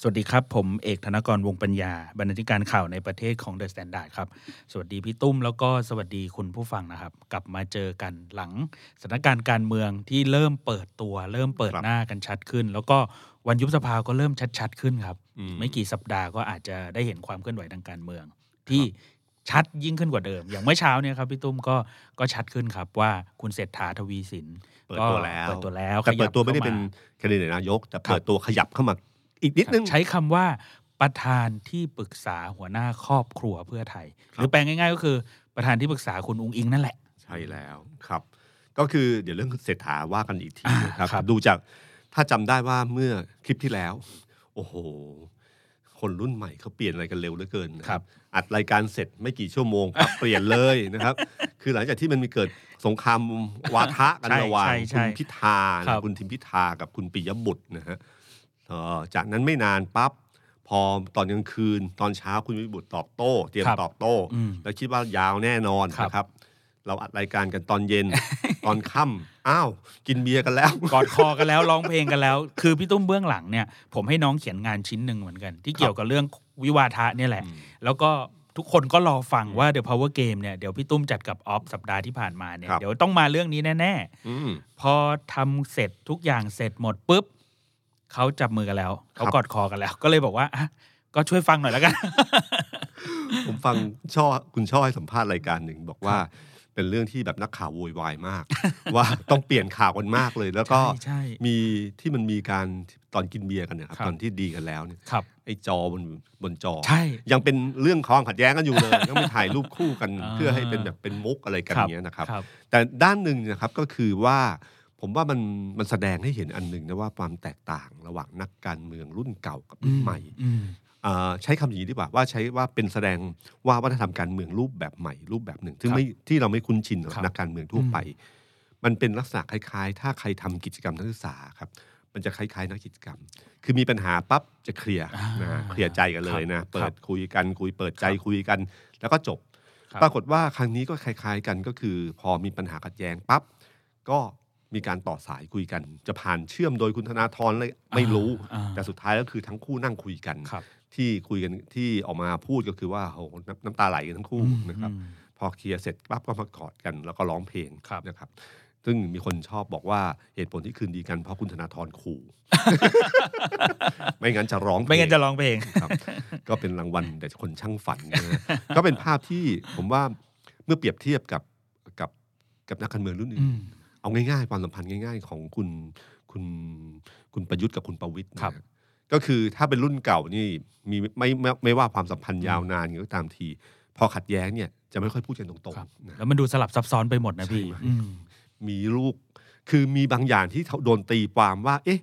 สวัสดีครับ ผมเอกธนกรวงปัญญา บรรณาธิการข่าวในประเทศของ The Standard ครับ สวัสดีพี่ตุ้มแล้วก็สวัสดีคุณผู้ฟังนะครับ กลับมาเจอกันหลังสถานการณ์การเมืองที่เริ่มเปิดตัว เริ่มเปิดหน้ากันชัดขึ้น แล้วก็วันยุบสภาก็เริ่มชัดๆขึ้นครับ ไม่กี่สัปดาห์ก็อาจจะได้เห็นความเคลื่อนไหวทางการเมือง ที่ชัดยิ่งขึ้นกว่าเดิม อย่างเมื่อเช้าเนี่ยครับพี่ตุ้มก็ก็ชัดขึ้นครับว่าคุณเศรษฐาทวีสินเปิดก็ตัวแล้วเปิดตัวแล้วแต่เปิดตัวไม่ได้ขยับเป็นข้าาแคนดิเดตนายกแต่ครับเปิดตัวขยับเข้ามา อีกนิดนึง ใช้คำว่าประธานที่ปรึกษาหัวหน้าครอบครัวเพื่อไทย หรือแปลงง่ายๆ ก็คือประธานที่ปรึกษาคุณอุ้งอิงนั่นแหละ ใช่แล้วครับ ก็คือเดี๋ยวเรื่องเศรษฐาว่ากันอีกทีอ่านะครับครับ ดูจากถ้าจำได้ว่าเมื่อคลิปที่แล้ว โอ้โห คนรุ่นใหม่เขาเปลี่ยนอะไรกันเร็วเหลือเกินนะครับ อัดรายการเสร็จไม่กี่ชั่วโมงปั๊บเปลี่ยนเลยนะครับ คือหลังจากที่มันมีเกิดสงครามวาทะกันใช่ระหว่างใช่คุใช่ณพิธาครันะบคุณทิมพิธากับคุณปิยบุตรนะฮะเอ่อ จากนั้นไม่นานปั๊บพอตอนกลางคืนตอนเช้าคุณปิยบุตรตอบโต้ เตรียมครับตอบโต้อืมแล้วคิดว่ายาวแน่นอนครับนะครับ เราอัดรายการกันตอนเย็นตอนค่ำอ้าว กินเบียร์กันแล้ว กอดคอกันแล้วร้องเพลงกันแล้ว คือพี่ตุ้มเบื้องหลังเนี่ย ผมให้น้องเขียนงานชิ้นหนึ่งเหมือนกัน ที่เกี่ยวกับเรื่องวิวาทะเนี่ยแหละ แล้วก็ทุกคนก็รอฟังว่า The Power Game เนี่ยเดี๋ยวพี่ตุ้มจัดกับออฟสัปดาห์ที่ผ่านมาเนี่ยครับเดี๋ยวต้องมาเรื่องนี้แน่อืมๆพอทำเสร็จทุกอย่างเสร็จหมดปุ๊บ เขาจับมือกันแล้วเขาครับกอดคอกันแล้ว ก็เลยบอกว่าอะก็ช่วยฟังหน่อยแล้วกัน ผมฟังช่อคุณช่อให้สัมภาษณ์รายการหนึ่งบอกว่าเป็นเรื่องที่แบบนักข่าวโวยวายมาก ว่าต้องเปลี่ยนข่าวกันมากเลย แล้วก็ใช่ใช่มีที่มันมีการตอนกินเบียร์กันเนี่ยครับครับตอนที่ดีกันแล้วเนี่ยครับไอ้จอบนบนจอใช่ยังเป็นเรื่องความขัดแย้งกันอยู่เลยต้องไปถ่ายรูปคู่กันอ่าเพื่อให้เป็นแบบเป็นมุกอะไรกันอย่างเงี้ยนะครับครับ แต่ด้านหนึ่งนะครับก็คือว่า ผมว่ามันมันแสดงให้เห็นอันหนึ่งนะว่าความแตกต่างระหว่างนักการเมืองรุ่นเก่ากับรุ่นใหม่อืมอ่าใช้คำอย่างนี้ดีกว่าว่าใช้ว่าเป็นแสดงว่าวัฒนธรรมการเมืองรูปแบบใหม่รูปแบบหนึ่ง ซึ่งครับไม่ที่เราไม่คุ้นชินกับครับนักการเมืองทั่วไป มันเป็นลักษณะคล้ายๆ ถ้าใครทำกิจกรรมนักศึกษาครับมันจะคล้ายๆนักกิจกรรม คือมีปัญหาปั๊บจะเคลียร์อ่านนะเคลียร์ใจกันเลยนะครับเปิดคุยกันคุยเปิดใจครับคุยกัน แล้วก็จบครับปรากฏว่าครั้งนี้ก็คล้าย ๆ กันก็คือ พอมีปัญหาขัดแย้งปั๊บก็ มีการต่อสายคุยกัน จะผ่านเชื่อมโดยคุณธนาธรเลยไม่รู้อ่าแต่สุดท้ายก็คือทั้งคู่นั่งคุยกันครับที่คุยกันที่ออกมาพูดก็คือว่าโอ้โหน้ำน้ำตาไหลกันทั้งคู่อืมนะครับอืมพอเคลียร์เสร็จปั๊บก็มากอดกันแล้วก็ร้องเพลงครับนะครับ ซึ่งมีคนชอบบอกว่าเหตุผลที่คืนดีกันเพราะคุณธนาธรขู่ ไม่งั้นจะร้องเพลงไม่งั้นจะร้องเพลงครับ ก็เป็นรางวัลแต่คนช่างฝันนะฮะก็เป็นภาพที่ผมว่าเมื่อเปรียบเทียบกับกับกับนักการเมืองรุ่นอื่อืนม เอาง่ายๆ ความสัมพันธ์ง่าย ๆ ของคุณคุณคุณประยุทธ์กับคุณประวิตยนะครับ ก็คือถ้าเป็นรุ่นเก่านี่มีไม่ไม่ไม่ว่าความสัมพันธ์ยาวนานก็ตามที พอขัดแย้งเนี่ยจะไม่ค่อยพูดกันตรงครับ ๆนะ แล้วมันดูสลับซับซ้อนไปหมดนะพี่ใช่ไหมอืมมีลูก คือมีบางอย่างที่เขาโดนตีความว่า เอ๊ะ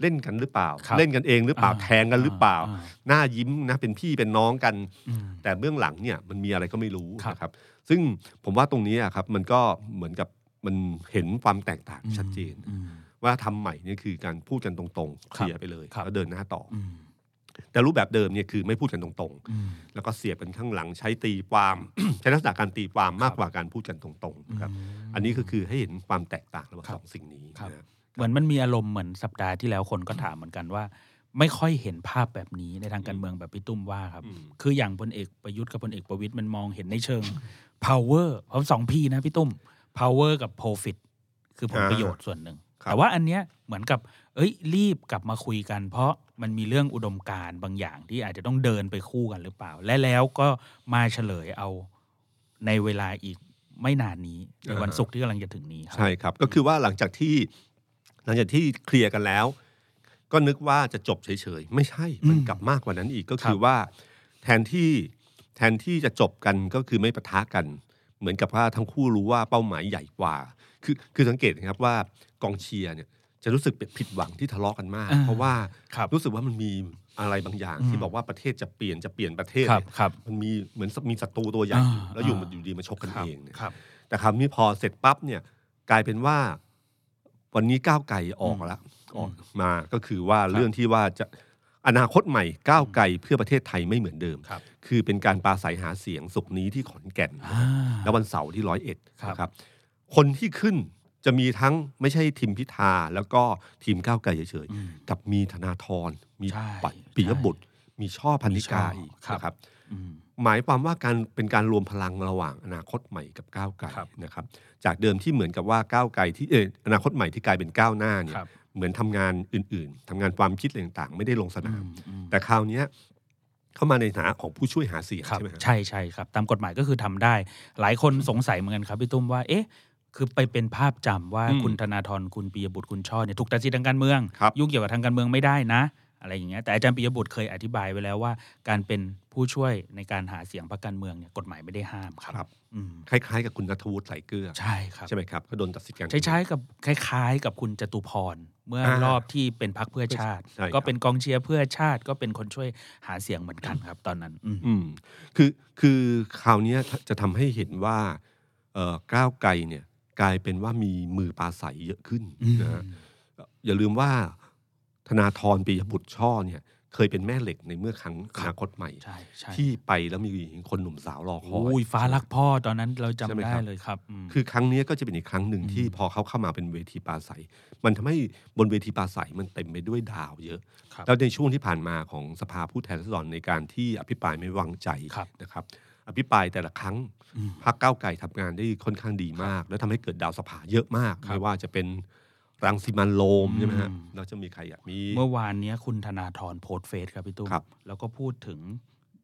เล่นกันหรือเปล่า ครับเล่นกันเองหรือเปล่า อ่าแทงกันหรือเปล่า อ่า หน้ายิ้มนะ เป็นพี่เป็นน้องกัน อืม แต่เบื้องหลังเนี่ยมันมีอะไรก็ไม่รู้ครับ นะครับ ซึ่งผมว่าตรงนี้อะครับมันก็เหมือนกับ มันเห็นความแตกต่างชัดเจนอืมว่าทำใหม่เนี่ยคือการพูดกันตรงๆเคครับลียร์ไปเลยครับแล้วเดินหน้าต่อออืมแต่รูปแบบเดิมเนี่ยคือไม่พูดกันตรงอืมๆแล้วก็เสียบกันข้างหลังใช้ตีความใช้ลักษณะการตีความมากครับกว่าการพูดกันตรงๆนะครับอืมอันนี้ก็คือให้เห็นความแตกต่างระหว่างครับสองสิ่งนี้ครับนะเหมือนมันมีอารมณ์เหมือนสัปดาห์ที่แล้วคนก็ถามเหมือนกันว่า ไม่ค่อยเห็นภาพแบบนี้ในทางการเมืองแบบพี่ตุ้มว่าครับอืมคืออย่างพลเอกประยุทธ์กับพลเอกประวิตยมันมองเห็นในเชิง power เพราะสองพีนะพี่ตุ้ม power กับ profit คือผลประโยชน์ส่วนหนึ่งครับแต่ว่าอันเนี้ยเหมือนกับ เอ้ย รีบกลับมาคุยกัน เพราะมันมีเรื่องอุดมการณ์บางอย่างที่อาจจะต้องเดินไปคู่กันหรือเปล่า และแล้วก็มาเฉลยเอาในเวลาอีกไม่นานนี้ในวันศุกร์ที่กำลังจะถึงนี้ครัใช่ครับ ก็คือว่าหลังจากที่หลังจากที่เคลียร์กันแล้ว ก็นึกว่าจะจบเฉยๆ ไม่ใช่มันอืมกลับมากกว่านั้นอีกก็ครัคือบว่า แทนที่แทนที่จะจบกันก็คือไม่ปะทะกัน เหมือนกับว่าทั้งคู่รู้ว่าเป้าหมายใหญ่กว่า คือคือสังเกตนะครับว่ากองเชียร์เนี่ยจะรู้สึกผิดหวังที่ทะเลาะกันมากอ่าเพราะว่าครับรู้สึกว่ามันมีอะไรบางอย่างอืมที่บอกว่าประเทศจะเปลี่ยนจะเปลี่ยนประเทศครับเนี่ยครับมันมีเหมือนมีศัตรูตัวใหญ่อยู่อ่าแล้วอยู่อ่ามันอยู่ดีมาชกกันครับเองเนี่ยครับแต่คราวนี้พอเสร็จปั๊บเนี่ยกลายเป็นว่า วันนี้ก้าวไกลออกแล้วออกมาก็คือว่าเรื่องที่ว่าจะ อนาคตใหม่ก้าวไกลเพื่อประเทศไทยไม่เหมือนเดิมครับคือเป็นการปราศัยหาเสียงสุกร์นี้ที่ขอนแก่นอ่าแล้ววันเสาร์ที่ร้อยเอ็ดครับนะครับ คนที่ขึ้นจะมีทั้งไม่ใช่ทีมพิธาแล้วก็ทีมก้าวไกลเฉยอืมๆกับมีธนาธรมีใช่ปัดปิยบุตร มีช่อพันนิกามีช่ออีกครับนะครับอืมหมายความว่าการเป็นการรวมพลังระหว่างอนาคตใหม่กับก้าวไกลครับนะครับ จากเดิมที่เหมือนกับว่าก้าวไกลที่เอออนาคตใหม่ที่กลายเป็นก้าวหน้าเนี่ยครับ เหมือนทำงานอื่น ๆทำงานความคิดอะไรต่างๆ ไม่ได้ลงสอืนามมอืมแต่คราวเนี้ยเข้ามาในฐานะของผู้ช่วยหาเสียงครับใช่ไหมฮะใช่ใช่ครับ ตามกฎหมายก็คือทำได้ หลายคนสงสัยเหมือนกันครับพี่ตุ้มว่าเอ๊ะคือไปเป็นภาพจำว่าอืมคุณธนาธรคุณปิยบุตรคุณช่อเนี่ยถูกตัดสิทธิ์ทางการเมืองครับยุ่งเกี่ยวกับทางการเมืองไม่ได้นะ อะไรอย่างเงี้ยแต่อาจารย์ปิยบุตรเคยอธิบายไว้แล้วว่า การเป็นผู้ช่วยในการหาเสียงพรรคการเมืองเนี่ยกฎหมายไม่ได้ห้ามครับครับอืมคล้ายๆ กับคุณนัทวุฒิใส่เกลือใช่ครับใช่ไหมครับก็โดนตัดสิทธิ์การใช้ๆกับคล้ายๆ กับคุณจตุพรเมื่ออ่ารอบที่เป็นพรรคเพื่อชาติใช่ครับก็เป็นกองเชียร์เพื่อชาติ ก็เป็นคนช่วยหาเสียงเหมือนกันครับ ตอนนั้น อืมอืมคือคือคราวเนี้ยจะทำให้เห็นว่าเอ่อก้าวไกลเนี่ยกลายเป็นว่ามีมือปราศัยเยอะขึ้นอืมนะฮะอย่าลืมว่า ธนาธรปียบุตรช่อเนี่ยเคยเป็นแม่เหล็กในเมื่อครั้งอนาคตใหม่ใช่ใช่ที่ไปแล้วมีคนหนุ่มสาวรอคอยโอ้ยฟ้ารักพ่อตอนนั้นเราจำใช่ไหมได้ครับเลยครับมคือครั้งเนี้ยก็จะเป็นอีกครั้งหนึ่งอืมที่พอเขาเข้ามาเป็นเวทีปราศัย มันทำให้บนเวทีปราศัยมันเต็มไปด้วยดาวเยอะครับแล้วในช่วงที่ผ่านมาของสภาผู้แทนราษฎรในการที่อภิปรายไม่วางใจครับนะครับ อภิปรายแต่ละครั้งอืมพรรคก้าวไกลทำงานได้ค่อนข้างดีมาก แล้วทำให้เกิดดาวสภาเยอะมากครับไม่ว่าจะเป็น รังสิมันโรมอืมใช่ไหมฮะแล้วจะมีใครอะมี เมื่อวานเนี้ยคุณธนาธรโพสต์เฟซครับพี่ตุ้มครับแล้วก็พูดถึง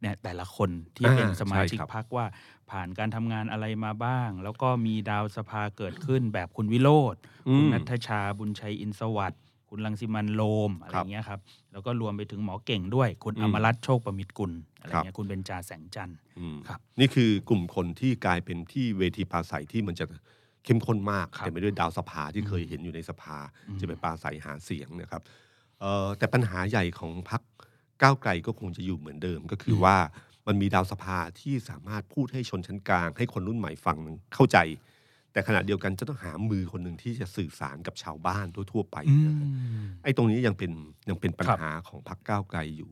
เนี่ยแต่ละคนที่อ่าเป็นสมาชิกใช่ครับพักว่าผ่านการทำงานอะไรมาบ้าง แล้วก็มีดาวสภาเกิดขึ้นแบบคุณวิโรธอืคุณมนัทชาบุญชัยอินสวัสดิ์คุณลังสิมันโลมอะไรครับเงี้ยครับแล้วก็รวมไปถึงหมอเก่งด้วย คุณอืมอมรัตน์โชคประมิตรกุลอะไรครับเงี้ยคุณเบญจาแสงจันทร์อืมครับนี่คือกลุ่มคนที่กลายเป็นที่เวทีปราศัยที่มันจะ เข้มข้นมากครับเต็มไปด้วยดาวสภาที่เคยเห็นอยู่ในสภา อืม จะเป็นปราศัยหาเสียงนะครับเอ่อแต่ปัญหาใหญ่ของพรรคก้าวไกลก็คงจะอยู่เหมือนเดิม ก็คือว่ามันมีดาวสภาที่สามารถพูดให้ชนชั้นกลาง ให้คนรุ่นใหม่ฟังเข้าใจ แต่ขณะเดียวกันจะต้องหามือคนหนึ่งที่จะสื่อสารกับชาวบ้านทั่วๆไปอืนะครับ ม ไอ้ตรงนี้ยังเป็นยังเป็นปัญครับหาของพรรคก้าวไกลอยู่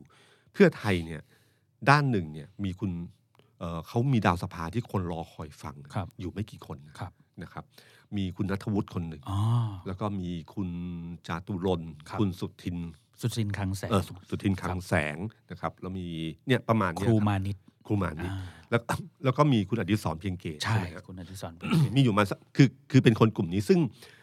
เพื่อไทยเนี่ยด้านหนึ่งเนี่ยมีคุณเอ่อเขามีดาวสภาที่คนรอคอยฟัง ครับอยู่ไม่กี่คนนะครับ นะครับ มีคุณนัทวุฒิคนหนึ่งอ๋อแล้วก็มีคุณจาตุรนต์ครับคุณสุทิน สุทินคลังแสงเออสุสุทินคลังแสงนะครับ แล้วมีเนี่ยประมาณคเนี้ยรูครับมานิตครูมานิดอ่าแล้วแล้วก็มีคุณอดิศรเพียงเกตใช่ไหมครับคุณอดิศรเป็นมีอยู่มาสักคือคือเป็นคนกลุ่มนี้ซึ่ง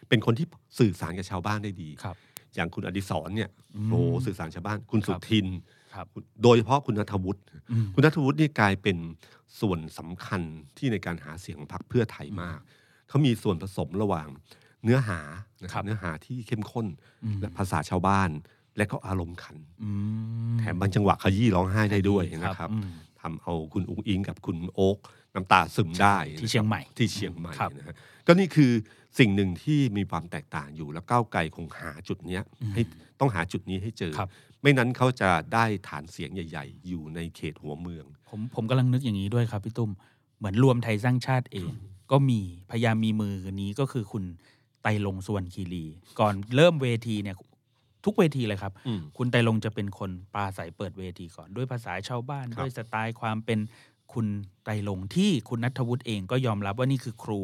เป็นคนที่สื่อสารกับชาวบ้านได้ดีครับ อย่างคุณอดิศรเนี่ยอืมโอ้สื่อสารชาวบ้าน คุณสุครับทินครับโดยเฉพาะคุณนัทวุฒิอืมคุณนัทวุฒินี่กลายเป็นส่วนสำคัญที่ในการหาเสียงของพรรคเพื่อไทยมาก เขามีส่วนผสมระหว่างเนื้อหานะคครัรับบเนื้อหาที่เข้มข้นอืมและภาษาชาวบ้าน และก็อารมณ์ขันอืมแถมบางจังหวะขยี้ร้องไห้ได้ด้วยนะครับอืมทำเอาคุณอุ้งอิงกับคุณโอ๊กน้ำตาซึมได้ที่เชียงใหม่ที่เชียงใหม่ครับนะฮะก็นี่คือสิ่งหนึ่งที่มีความแตกต่างอยู่แล้วก้าวไกลคงหาจุดเนี้ยให้ต้องหาจุดนี้ให้เจอครับไม่นั้นเขาจะได้ฐานเสียงใหญ่ ๆ อยู่ในเขตหัวเมือง ผมผมกำลังนึกอย่างนี้ด้วยครับพี่ตุ้มเหมือนรวมไทยสร้างชาติเอง ก็มีพยายามมีมือนี้ก็คือคุณไตรลงค์ส่วนคีรี ก่อนเริ่มเวทีเนี่ยทุกเวทีเลยครับอืมคุณไตรลงค์จะเป็นคนปราศัยเปิดเวทีก่อนด้วยภาษาชาวบ้านครับด้วยสไตล์ความเป็นคุณไตรลงค์ที่คุณนัทวุฒิเองก็ยอมรับว่านี่คือครู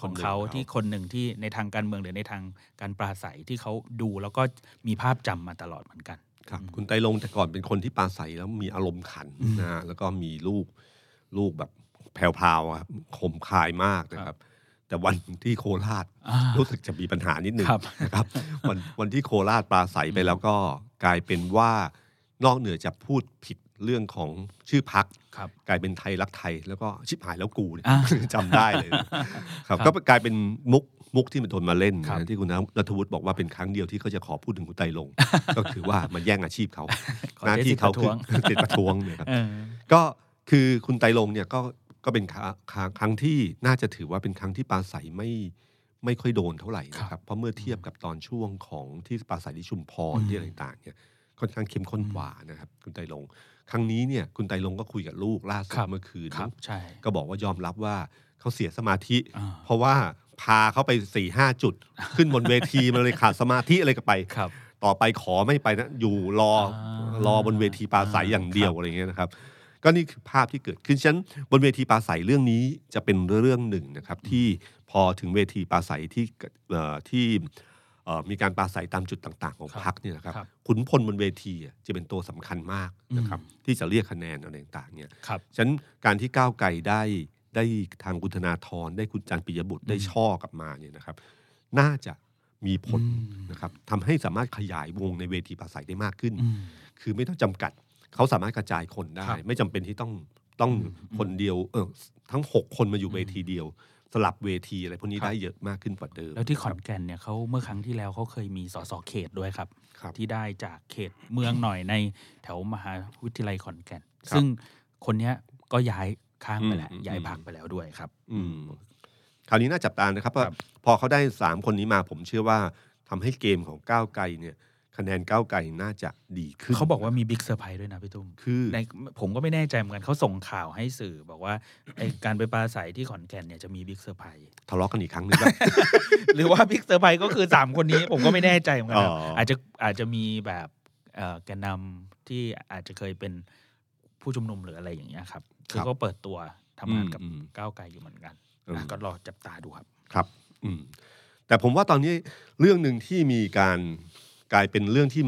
ของเขาคนหนึ่งที่คนหนึ่งที่ในทางการเมืองหรือในทางการปราศัยที่เขาดูแล้วก็มีภาพจำมาตลอดเหมือนกัน ครับ คุณไตรลงค์แต่ก่อนเป็นคนที่ปราศัยแล้วมีอารมณ์ขันนะฮะแล้วก็มีลูกลูกแบบ แพรวๆอะครับคมคายมากนะครับ แต่วันที่โคราชอ่ารู้รู้สึกจะมีปัญหานิดนึงครับนะครับ วันวันที่โคราชปราศัยไปแล้วก็กลายเป็นว่านอกเหนือจะพูดผิดเรื่องของชื่อพักครับกลายเป็นไทยรักไทยแล้วก็ชิบหายแล้วกูเนี่ยอ่าจำได้เลยนะครับครับก็กลายเป็นมุกมุกที่มันโดนมาเล่นครับนะที่คุณนัทวุฒิบอกว่าเป็นครั้งเดียวที่เขาจะขอพูดถึงคุณไตรลงค์ก็คือว่ามันแย่งอาชีพเขาขอหน้าใช้ที่สิทธิ์เขาประท้คือวงติดประท้วงเนี่ยครับเออก็คือคุณไตรลงค์เนี่ยก็ ก็เป็นครั้งครั้งครั้งที่น่าจะถือว่าเป็นครั้งที่ปราศัยไม่ไม่ค่อยโดนเท่าไหร่นะคครัรับบเพราะเมื่อเทียบกับตอนช่วงของที่ปราศัยที่ชุมพรอืมที่อะไรต่างๆเนี่ยค่อนข้างเข้มข้นกว่านะครับ คุณไตรลงค์ครั้งนี้เนี่ยคุณไตรลงค์ก็คุยกับลูกล่าสุดครับเมื่อคืนครับเนอะใช่ก็บอกว่ายอมรับว่าเขาเสียสมาธิอ่าเพราะว่าพาเขาไปสี่ห้าจุด ขึ้นบนเวทีมันเลยขาดสมาธิอะไรก็ไปครับต่อไปขอไม่ไปนะอยู่รออ่ารอบนเวทีปราศัยอย่างเดียวครับอะไรเงี้ยนะครับ ก็นี่คือภาพที่เกิดขึ้นฉะนั้นบนเวทีปราศัยเรื่องนี้จะเป็นเรื่องหนึ่งนะครับที่พอถึงเวทีปราศัยที่เกิดเอ่อที่เอ่อมีการปราศัยตามจุดต่าง ๆ ของครับพรรคเนี่ยนะครับครับขุนพลบนเวทีอะจะเป็นตัวสำคัญมากนะครับที่จะเรียกคะแนนอะไรต่างๆเนี่ยครับฉะนั้นการที่ก้าวไกลได้ได้ทางคุณธนาธรได้คุณจันทร์ปิยบุตรได้ช่อกลับมาเนี่ยนะครับ น่าจะมีผลอืมนะครับทำให้สามารถขยายวงในเวทีปราศัยได้มากขึ้นอืมคือไม่ต้องจำกัด เขาสามารถกระจายคนได้ครับไม่จำเป็นที่ต้องต้องอืมคนเดียวเออทั้งหกคนมาอยู่อืมเวทีเดียว สลับเวทีอะไรพวกนี้ครับได้เยอะมากขึ้นกว่าเดิม แล้วที่ขอนแก่นเนี่ยเขาเมื่อครั้งที่แล้วเขาเคยมีสสเขตด้วยครับครับที่ได้จากเขตเมืองหน่อยในแถวมหาวิทยาลัยขอนแก่นครับซึ่งคนเนี้ยก็ย้ายข้างไปแล้วอืมย้ายอืมพักไปแล้วด้วยครับ อืมคราวนี้น่าจับตานะครับว่าครับพอเขาได้สามคนนี้มาผมเชื่อว่าทำให้เกมของก้าวไกลเนี่ย คะแนนก้าวไกลน่าจะดีขึ้นเขาบอกว่ามี big surprise ด้วยนะพี่ตุ้มคือในผมก็ไม่แน่ใจเหมือนกันเขาส่งข่าวให้สื่อบอกว่าไอการไปปราศัยที่ขอนแก่นเนี่ยจะมี big surpriseทะเลาะกันอีกครั้งหนึงป่ะหรือว่า big surprise ก็คือสามคนนี้ผมก็ไม่แน่ใจเหมือนกันครับอ๋อออาจจะอาจจะมีแบบเอ่อแกนนำที่อาจจะเคยเป็นผู้ชุมนุมหรืออะไรอย่างเงี้ยครับคือก็เปิดตัวทำงานกับอืมก้าวไกลอยู่เหมือนกันอืมนะก็รอจับตาดูครับครับ อืมแต่ผมว่าตอนนี้เรื่องหนึ่งที่มีการ กลายเป็นเรื่องที่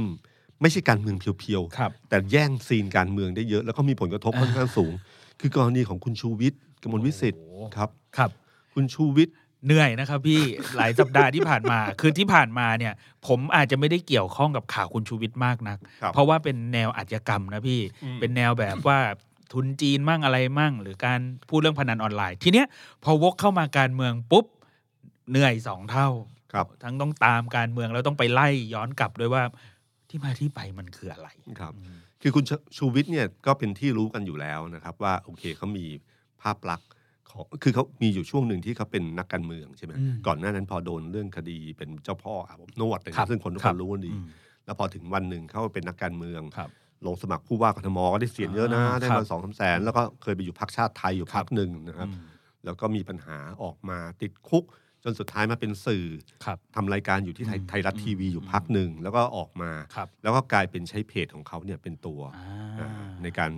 ไม่ใช่การเมืองเพียวครับๆแต่แย่งซีนการเมืองได้เยอะแล้วก็มีผลกระทบค่อนข้างสูง คือกรณีของคุณชูวิทย์กมลวิสิทธิ์โอ้ครับครับ คุณชูวิทย์เหนื่อยนะครับพี่หลายสัปดาห์ที่ผ่านมา คือที่ผ่านมาเนี่ย ผมอาจจะไม่ได้เกี่ยวข้องกับข่าวคุณชูวิทย์มากนักครับเพราะว่าเป็นแนวอาชญากรรมนะพี่อืมเป็นแนวแบบว่าทุนจีนมั่งอะไรมั่ง หรือการพูดเรื่องพนันออนไลน์ ทีเนี้ยพอวกเข้ามาการเมืองปุ๊บเหนื่อยสองเท่า ครับทั้งต้องตามการเมืองแล้วต้องไปไล่ย้อนกลับด้วยว่าที่มาที่ไปมันคืออะไรครับอืมคือคุณชชูวิทย์เนี่ยก็เป็นที่รู้กันอยู่แล้วนะครับ ว่าโอเคเขามีภาพลักษณ์ของคือเขามีอยู่ช่วงหนึ่งที่เขาเป็นนักการเมืองใช่ไหมอืมก่อนหน้านั้นพอโดนเรื่องคดีเป็นเจ้าพ่ออาบอบนวดอะไรครับซึ่งคนทุกครัคบนรู้กันดีอืมแล้วพอถึงวันหนึ่งเขาเป็นนักการเมืองครับลงสมัครผู้ว่ากทมก็ได้เสียงเยอะนะอ่าได้ครัมาบสองสามแสนแล้วก็เคยไปอยู่พักชาติไทยอยู่พักหนึ่งนะครับอืมแล้วก็มีปัญหาออกมาติดคุก จนสุดท้ายมาเป็นสื่อครับทำรายการอยู่ที่ไทยอืมไทยรัฐทีวีอืมอยู่พักหนึ่งแล้วก็ออกมาครับแล้วก็กลายเป็นใช้เพจของเขาเนี่ยเป็นตัวอ่าอ่าในการ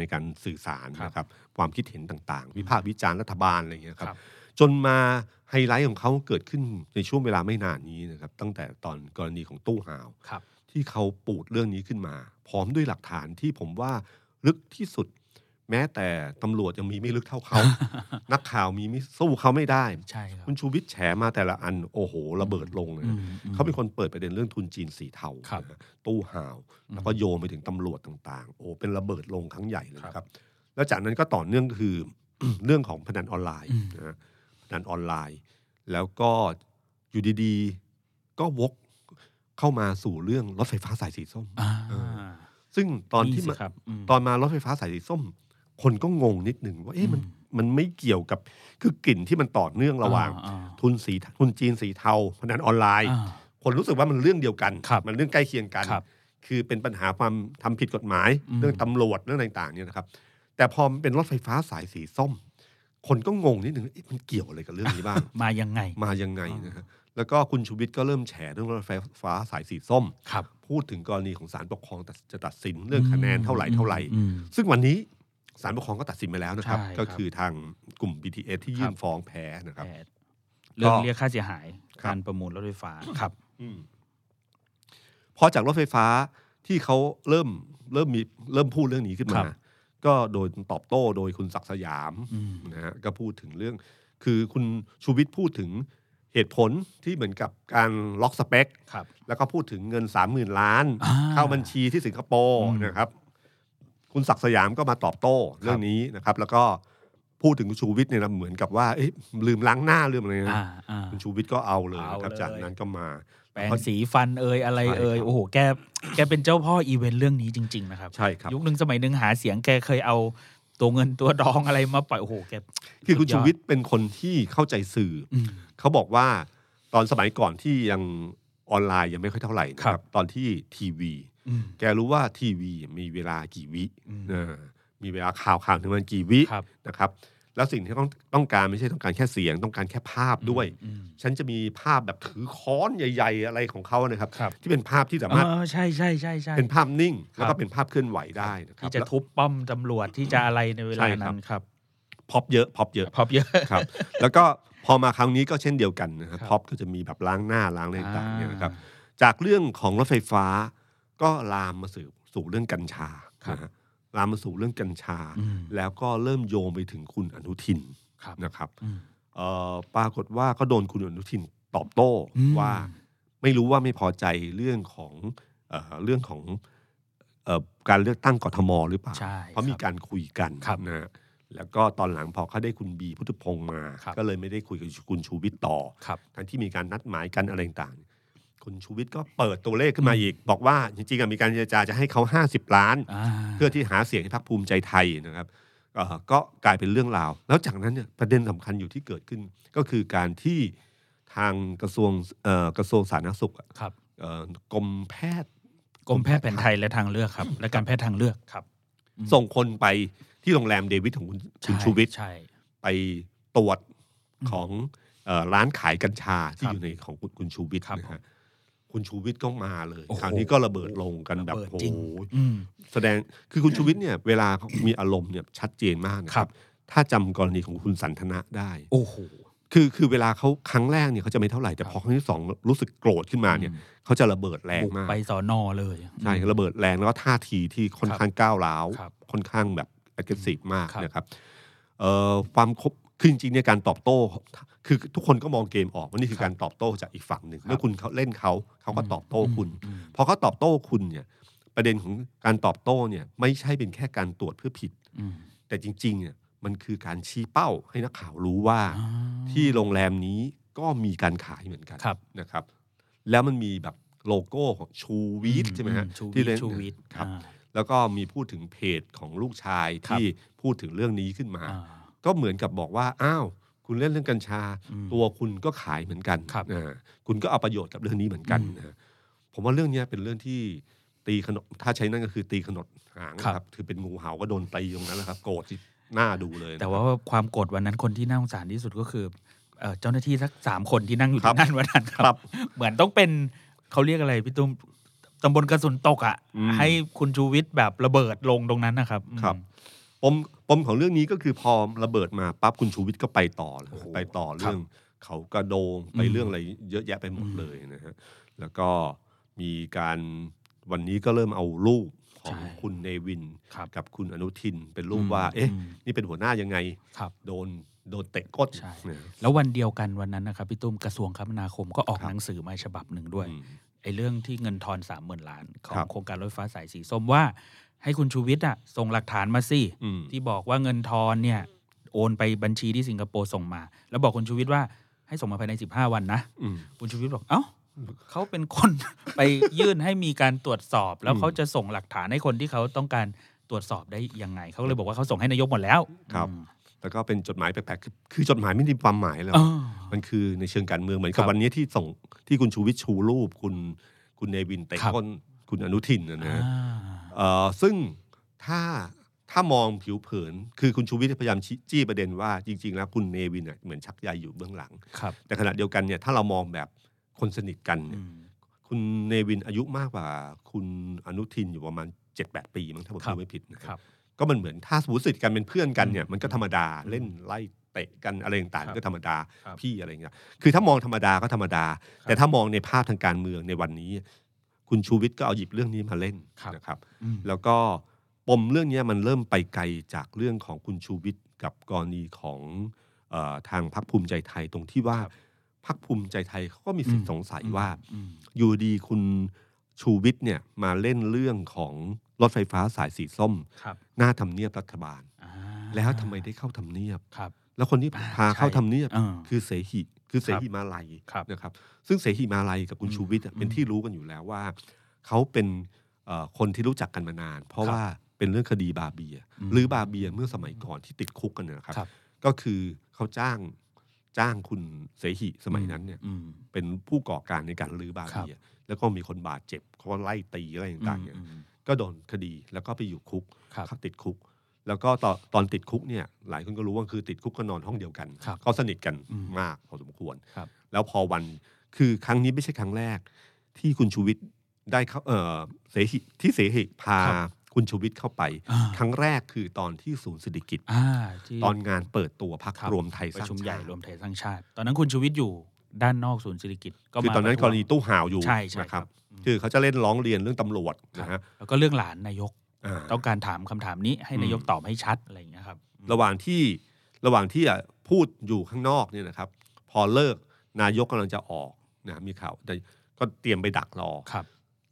ในการสื่อสารครับนะครับความคิดเห็นต่างๆ วิพากษ์วิจารณ์รัฐบาลอะไรอย่างเงี้ยคครัรับบจนมาไฮไลท์ของเขาเกิดขึ้นในช่วงเวลาไม่นานนี้นะครับตั้งแต่ตอนกรณีของตู้ห่าวครับที่เขาปูดเรื่องนี้ขึ้นมา พร้อมด้วยหลักฐานที่ผมว่าลึกที่สุด แม้แต่ตำรวจยังมีไม่ลึกเท่าเขา นักข่าวมีไม่สู้เขาไม่ได้ ใช่ครับ คุณชูวิทย์แฉมาแต่ละอันโอ้โห ระเบิดลงเลยอืนะมอืมเขาเป็นคนเปิดประเด็นเรื่องทุนจีนสีเทาครับนะฮะตู้ห่าว แล้วก็โยงไปถึงตำรวจต่างๆ โอ้เป็นระเบิดลงครั้งใหญ่เลยนะครับ แล้วจากนั้นก็ต่อเนื่องก็คือ เรื่องของพนันออนไลน์อืม นะฮะพนันออนไลน์ แล้วก็อยู่ดีๆ ก็วกเข้ามาสู่เรื่องรถไฟฟ้าสายสีส้ม อ่าเออซึ่งตอนที่สิมา ครับม ตอนมารถไฟฟ้าสายสีส้ม คนก็งงนิดหนึ่งว่าเอ๊ะมันอืมมันไม่เกี่ยวกับคือกลิ่นที่มันต่อเนื่องระหว่างอ่าทุนสีทุนจีนสีเทาพนันออนไลน์อ่าคนรู้สึกว่ามันเรื่องเดียวกันครับมันเรื่องใกล้เคียงกันครับคือเป็นปัญหาความทำผิดกฎหมายอืมเรื่องตำรวจเรื่องต่างๆเนี่ยนะครับ แต่พอมันเป็นรถไฟฟ้าสายสีส้ม คนก็งงนิดหนึ่งเอ๊ะมันเกี่ยวอะไรกับเรื่องนี้บ้าง มายังไงมายังไงนะฮะแล้วก็คุณชูวิทย์ก็เริ่มแฉเรื่องรถไฟฟ้าสายสีส้มครับพูดถึงกรณีของศาลปกครองตัดจะตัดสินเรื่องคะแนนเท่าไหร่เท่าไหร่อืมซึ่งวันนี้ ศาลปกครองก็ตัดสินไปแล้วนะครับ ใช่ครับ ก็คือทางกลุ่ม BTS ที่ยื่นฟ้องแพ้นะครับแปดเรื่องก็เรียกค่าเสียหายครับ การประมูลรถไฟฟ้าครับ อืมพอจากรถไฟฟ้าที่เขาเริ่มเริ่มมีเริ่มพูดเรื่องนี้ขึ้นครัมาบก็โดยตอบโต้โดยคุณศักดิ์สยามอืม นะฮะก็พูดถึงเรื่อง คือคุณชูวิทย์พูดถึงเหตุผลที่เหมือนกับการล็อกสเปค ครับ แล้วก็พูดถึงเงินสามหมื่นล้าน อ่าเข้าบัญชีที่สิงคโปร์อืมนะครับ คุณศักดิ์สยามก็มาตอบโต้เรื่องนี้นะครับ แล้วก็พูดถึงคุณชูวิทย์เนี่ยนะเหมือนกับว่าเอ๊ะลืมล้างหน้าลืมอะไรนะอ่าอ่า คุณชูวิทย์ก็เอาเลยนะครับเอาเลย จากนั้นก็มา แปรงสีฟันเอ่ยอะไรใช่เอ่ยครับ โอ้โหแกแกเป็นเจ้าพ่ออีเวนต์เรื่องนี้จริง ๆ นะครับ ใช่ครับ ยุคหนึ่งสมัยหนึ่งหาเสียงแกเคยเอาตัวเงินตัวดองอะไรมาปล่อยโอ้โหแก คือคุณสุดยชูอดวิทย์เป็นคนที่เข้าใจสื่อออืม เขาบอกว่าตอนสมัยก่อนที่ยังออนไลน์ยังไม่ค่อยเท่าไหร่นะคครัรับบตอนที่ทีวีอืม แกรู้ว่าทีวีมีเวลากี่วิอืมเออมีเวลาข่าวข่าวถึงมันกี่วิครับนะครับ แล้วสิ่งที่ต้องต้องการไม่ใช่ต้องการแค่เสียง ต้องการแค่ภาพด้วยอืมฉันจะมีภาพแบบถือค้อนใหญ่ ๆ อะไรของเขานะครับครับที่เป็นภาพที่สามารถเออใช่ใช่ใช่ใช่เป็นภาพนิ่งครับแล้วก็เป็นภาพเคลื่อนไหวได้นะครับที่จะแล้วทุบป้อมตำรวจที่จะอะไรในเวลาใช่ครันั้บนครับพอบเยอะพอบเยอะพอบเยอะครับ แล้วก็พอมาครั้งนี้ก็เช่นเดียวกันนะครับครับพอบก็จะมีแบบล้างหน้าล้างอะไรต่างๆเนี่ยนะครับอ่จากเรื่องของรถไฟฟ้า ก็ลามมาสู่สู่เรื่องกัญชาครับนะฮะลามมาสู่เรื่องกัญชาอืมแล้วก็เริ่มโยงไปถึงคุณอนุทินครับนะครับอืมเอ่อปรากฏว่าก็โดนคุณอนุทินตอบโต้อืมว่าไม่รู้ว่าไม่พอใจเรื่องของเอ่อเรื่องของเอ่อการเลือกตั้งกทมหรือเปล่าใช่เพราะมีครับการคุยกันครับนะฮะแล้วก็ตอนหลังพอเขาได้คุณบีพุทธพงษ์มาครับก็เลยไม่ได้คุยกับคุณชูวิทย์ต่อครับทั้งที่มีการนัดหมายกันอะไรต่างๆ คุณชูวิทย์ก็เปิดตัวเลขขึ้นมาอีก บอกว่าจริงๆอะมีการเจรจาจะให้เขา 50 ล้านอ่าเพื่อที่หาเสียงให้พรรคภูมิใจไทยนะครับเอ่อก็กลายเป็นเรื่องราว แล้วจากนั้นเนี่ยประเด็นสำคัญอยู่ที่เกิดขึ้น ก็คือการที่ทางกระทรวงเอ่อกระทรวงสาธารณสุขอะครับเอ่อกรมแพทย์กรมแพทย์แผนไทยและทางเลือกครับ และการแพทย์ทางเลือกครับอืมส่งคนไปที่โรงแรมเดวิดของคุณคุณใชูวิทย์ใช่ไปตรวจของเอ่อร้านขายกัญชาที่ครับอยู่ในของคุณคุณชูวิทย์ครับนะฮะ คุณชูวิทย์ก็มาเลยโอ้โหคราวนี้ก็ระเบิดลงกันแบบระเบิดโอ้จริง โหอืม แสดงคือคุณชูวิทย์เนี่ยเวลาเขามีอารมณ์เนี่ยชัดเจนมากนะคครัรับ บ ถ้าจำกรณีของคุณสันทนะได้ โอ้โห คือคือเวลาเขาครั้งแรกเนี่ยเขาจะไม่เท่าไหร่แต่พอครั้งที่สองรู้สึกโกรธขึ้นมาเนี่ยอืม เขาจะระเบิดแรงบุกมาก ไปสอนอเลยใช่ระเบิดแรงแล้วก็ท่าทีที่ค่อนข้างก้าวร้าว ครับค่อนข้างแบบ aggressive มากครับนะครับเอ่อความครบ คือจริงๆเนี่ยการตอบโต้ คือทุกคนก็มองเกมออกว่านี่คือการตอบโต้จากอีกฝั่งหนึ่งครับเมื่อคุณเขาเล่นเขาเขาก็ตอบโต้คุณอืมพอเขาตอบโต้คุณเนี่ยประเด็นของการตอบโต้เนี่ยไม่ใช่เป็นแค่การตรวจเพื่อผิดอืมแต่จริงๆเนี่ยมันคือการชี้เป้าให้นักข่าวรู้ว่าอ่าที่โรงแรมนี้ก็มีการขายเหมือนกันครับนะครับ แล้วมันมีแบบโลโก้ของชูวิทย์ใช่ไหมฮะอืชูวิที่ทเล่นย์ชูวิทย์ครับอ่าแล้วก็มีพูดถึงเพจของลูกชายครับที่พูดถึงเรื่องนี้ขึ้นมาอ่า ก็เหมือนกับบอกว่าอ้าวคุณเล่นเรื่องกัญชาอืมตัวคุณก็ขายเหมือนกันครับอ่าคุณก็เอาประโยชน์กับเรื่องนี้เหมือนกันอืมนะฮะผมว่าเรื่องเนี้ยเป็นเรื่องที่ตีขนมถ้าใช้นั่นก็คือตีขนดหางครับนะครับคือเป็นงูเห่าก็โดนตีตรงนั้นแหละครับ โกรธที่หน้าดูเลยนะครับแต่ว่าความโกรธวันนั้นคนที่น่าสงสารที่สุดก็คือเอ่อเจ้าหน้าที่สักสามคนที่นั่งอยู่ครับที่นั่นวันนั้นคครัรับบเหมือนต้องเป็นเขาเรียกอะไรพี่ตุ้มตำบลกระสุนตกอะอืมให้คุณชูวิทย์แบบระเบิดลงตรงนั้นนะครับ ครับป มปมของเรื่องนี้ก็คือพอระเบิดมาปั๊บคุณชูวิทย์ก็ไปต่อเลยโอ้โหไปต่อเรื่องเขากระโดงไปอืมเรื่องอะไรเยอะแยะไปหมดอืมเลยนะฮะแล้วก็มีการวันนี้ก็เริ่มเอารูปของใช่คุณเนวินครับกับคุณอนุทินเป็นรูปอืมว่า เอ๊ะอืมนี่เป็นหัวหน้ายังไงครับโดนโดนเตะก้นใช่นะแล้ววันเดียวกันวันนั้นนะครับพี่ตุ้มกระทรวงคมนาคมก็ออกครับหนังสือมาฉบับหนึ่งด้วยอืมไอ้เรื่องที่เงินทอนสามหมื่นล้าน ขอครังบโครงการรถไฟฟ้าสายสีส้มว่า ให้คุณชูวิทย์อะส่งหลักฐานมาสิอืมที่บอกว่าเงินทอนเนี่ย โอนไปบัญชีที่สิงคโปร์ส่งมา แล้วบอกคุณชูวิทย์ว่าให้ส่งมาภายใน 15 วันนะอืมคุณชูวิทย์บอกเอ้าเขาเป็นคนไปยื่นให้มีการตรวจสอบ แล้วอืมเขาจะส่งหลักฐานให้คนที่เขาต้องการตรวจสอบได้ยังไง เขาเลยบอกว่าเขาส่งให้นายกหมดแล้วครับอืมแล้วก็เป็นจดหมายแปลกๆคือคือจดหมายไม่มีความหมายแล้วเออมันคือในเชิงการเมืองเหมือนครักับบวันนี้ที่ส่งที่คุณชูวิทย์ชูรูป คุณคุณเนวินเตะครับก้นคุณอนุทินนะนะอ่าเอ่อ ซึ่งถ้าถ้ามองผิวเผิน คือคุณชูวิทย์พยายามชี้จี้ประเด็นว่าจริง ๆ แล้วคุณเนวินน่ะเหมือนชักใยอยู่เบื้องหลังครับแต่ขณะเดียวกันเนี่ยถ้าเรามองแบบคนสนิทกันเนี่อืยมคุณเนวินอายุมากกว่า คุณอนุทินอยู่ประมาณ7จ็ดแปดปีมั้งถ้าผมครับดูไม่ผิดนะคครัรับบก็มันเหมือนถ้าสมมติสนิทกันเป็นเพื่อนกันเนี่ยมันก็ธรรมดาเล่นไล่เตะกันอะไรต่างครับๆก็ธรรมดาครับพี่อะไรอย่างเงี้ยคือถ้ามองธรรมดาก็ธรรมดา แต่ถ้ามองในภาพทางการเมืองในวันนี้ คุณชูวิทย์ก็เอาหยิบเรื่องนี้มาเล่นครับนะครับอืมแล้วก็ปมเรื่องนี้มันเริ่มไปไกลจากเรื่องของคุณชูวิทย์กับกรณีของเออทางพรรคภูมิใจไทยตรงที่ว่าครับพรรคภูมิใจไทยเขาก็มีสิทธิ์สงสัยว่าอืมอยู่ดีคุณชูวิทย์เนี่ยมาเล่นเรื่องของรถไฟฟ้าสายสีส้มครับหน้าทำเนียบรัฐบาลอ่าแล้วทำไมได้เข้าทำเนียบครับแล้วคนที่อ่าพาเข้าใช่ทำเนียบเออคือเสหิ คือเสครับหิมาลัยครับนะครับ ซึ่งเสหิมาลัยกับคุณอืมชูวิทย์อะเป็นอืมที่รู้กันอยู่แล้วว่า เขาเป็นเอ่อคนที่รู้จักกันมานาน เพราะครับว่าเป็นเรื่องคดีบาเบียอืมหรือบาเบียเมื่อสมัยก่อนที่ติดคุกกันเนยนะครับครับ ก็คือเขาจ้างจ้างคุณเสหิสมัยนั้นเนี่ยอืมเป็นผู้ก่อการในการลื้อบาเบีย แล้วก็มีคนบาดเจ็บเขาก็ไล่ตีอะไรต่างๆเนี่ยอืมก็โดนคดีแล้วก็ไปอยู่คุกครับเขาติดคุก แล้วก็ตอนตอนติดคุกเนี่ยหลายคนก็รู้ว่าคือติดคุกก็นอนห้องเดียวกันครับเขาสนิทกันอืมมากพอสมควร ครับ แล้วพอวันคือครั้งนี้ไม่ใช่ครั้งแรก ที่คุณชูวิทย์ได้เข้าเออเสหิที่เสหิพาครับคุณชูวิทย์เข้าไป อ่า ครั้งแรกคือตอนที่ศูนย์เศรษฐกิจ อ่าที่ ตอนงานเปิดตัวพรรคครับ รวมไทยปสระร้างชุมใหญ่ชาติรวมไทยสร้างชาติ ตอนนั้นคุณชูวิทย์อยู่ด้านนอกศูนย์เศรษฐกิจก็คือมาตอนนั้นประกท้วรงณีตู้ห่าวอยู่ใช่ใช่นะครับอืม คือเขาจะเล่นร้องเรียนเรื่องตำรวจครับนะฮะ แล้วก็เรื่องหลานนายกอ่า ต้องการถามคำถามนี้ให้อืมนายกตอบให้ชัดอะไรอย่างเงี้ยครับ ระหว่างที่ระหว่างที่อะพูดอยู่ข้างนอกเนี่ยนะครับ พอเลิกนายกกำลังจะออกนะมีข่าวแต่ก็เตรียมไปดักรอครับ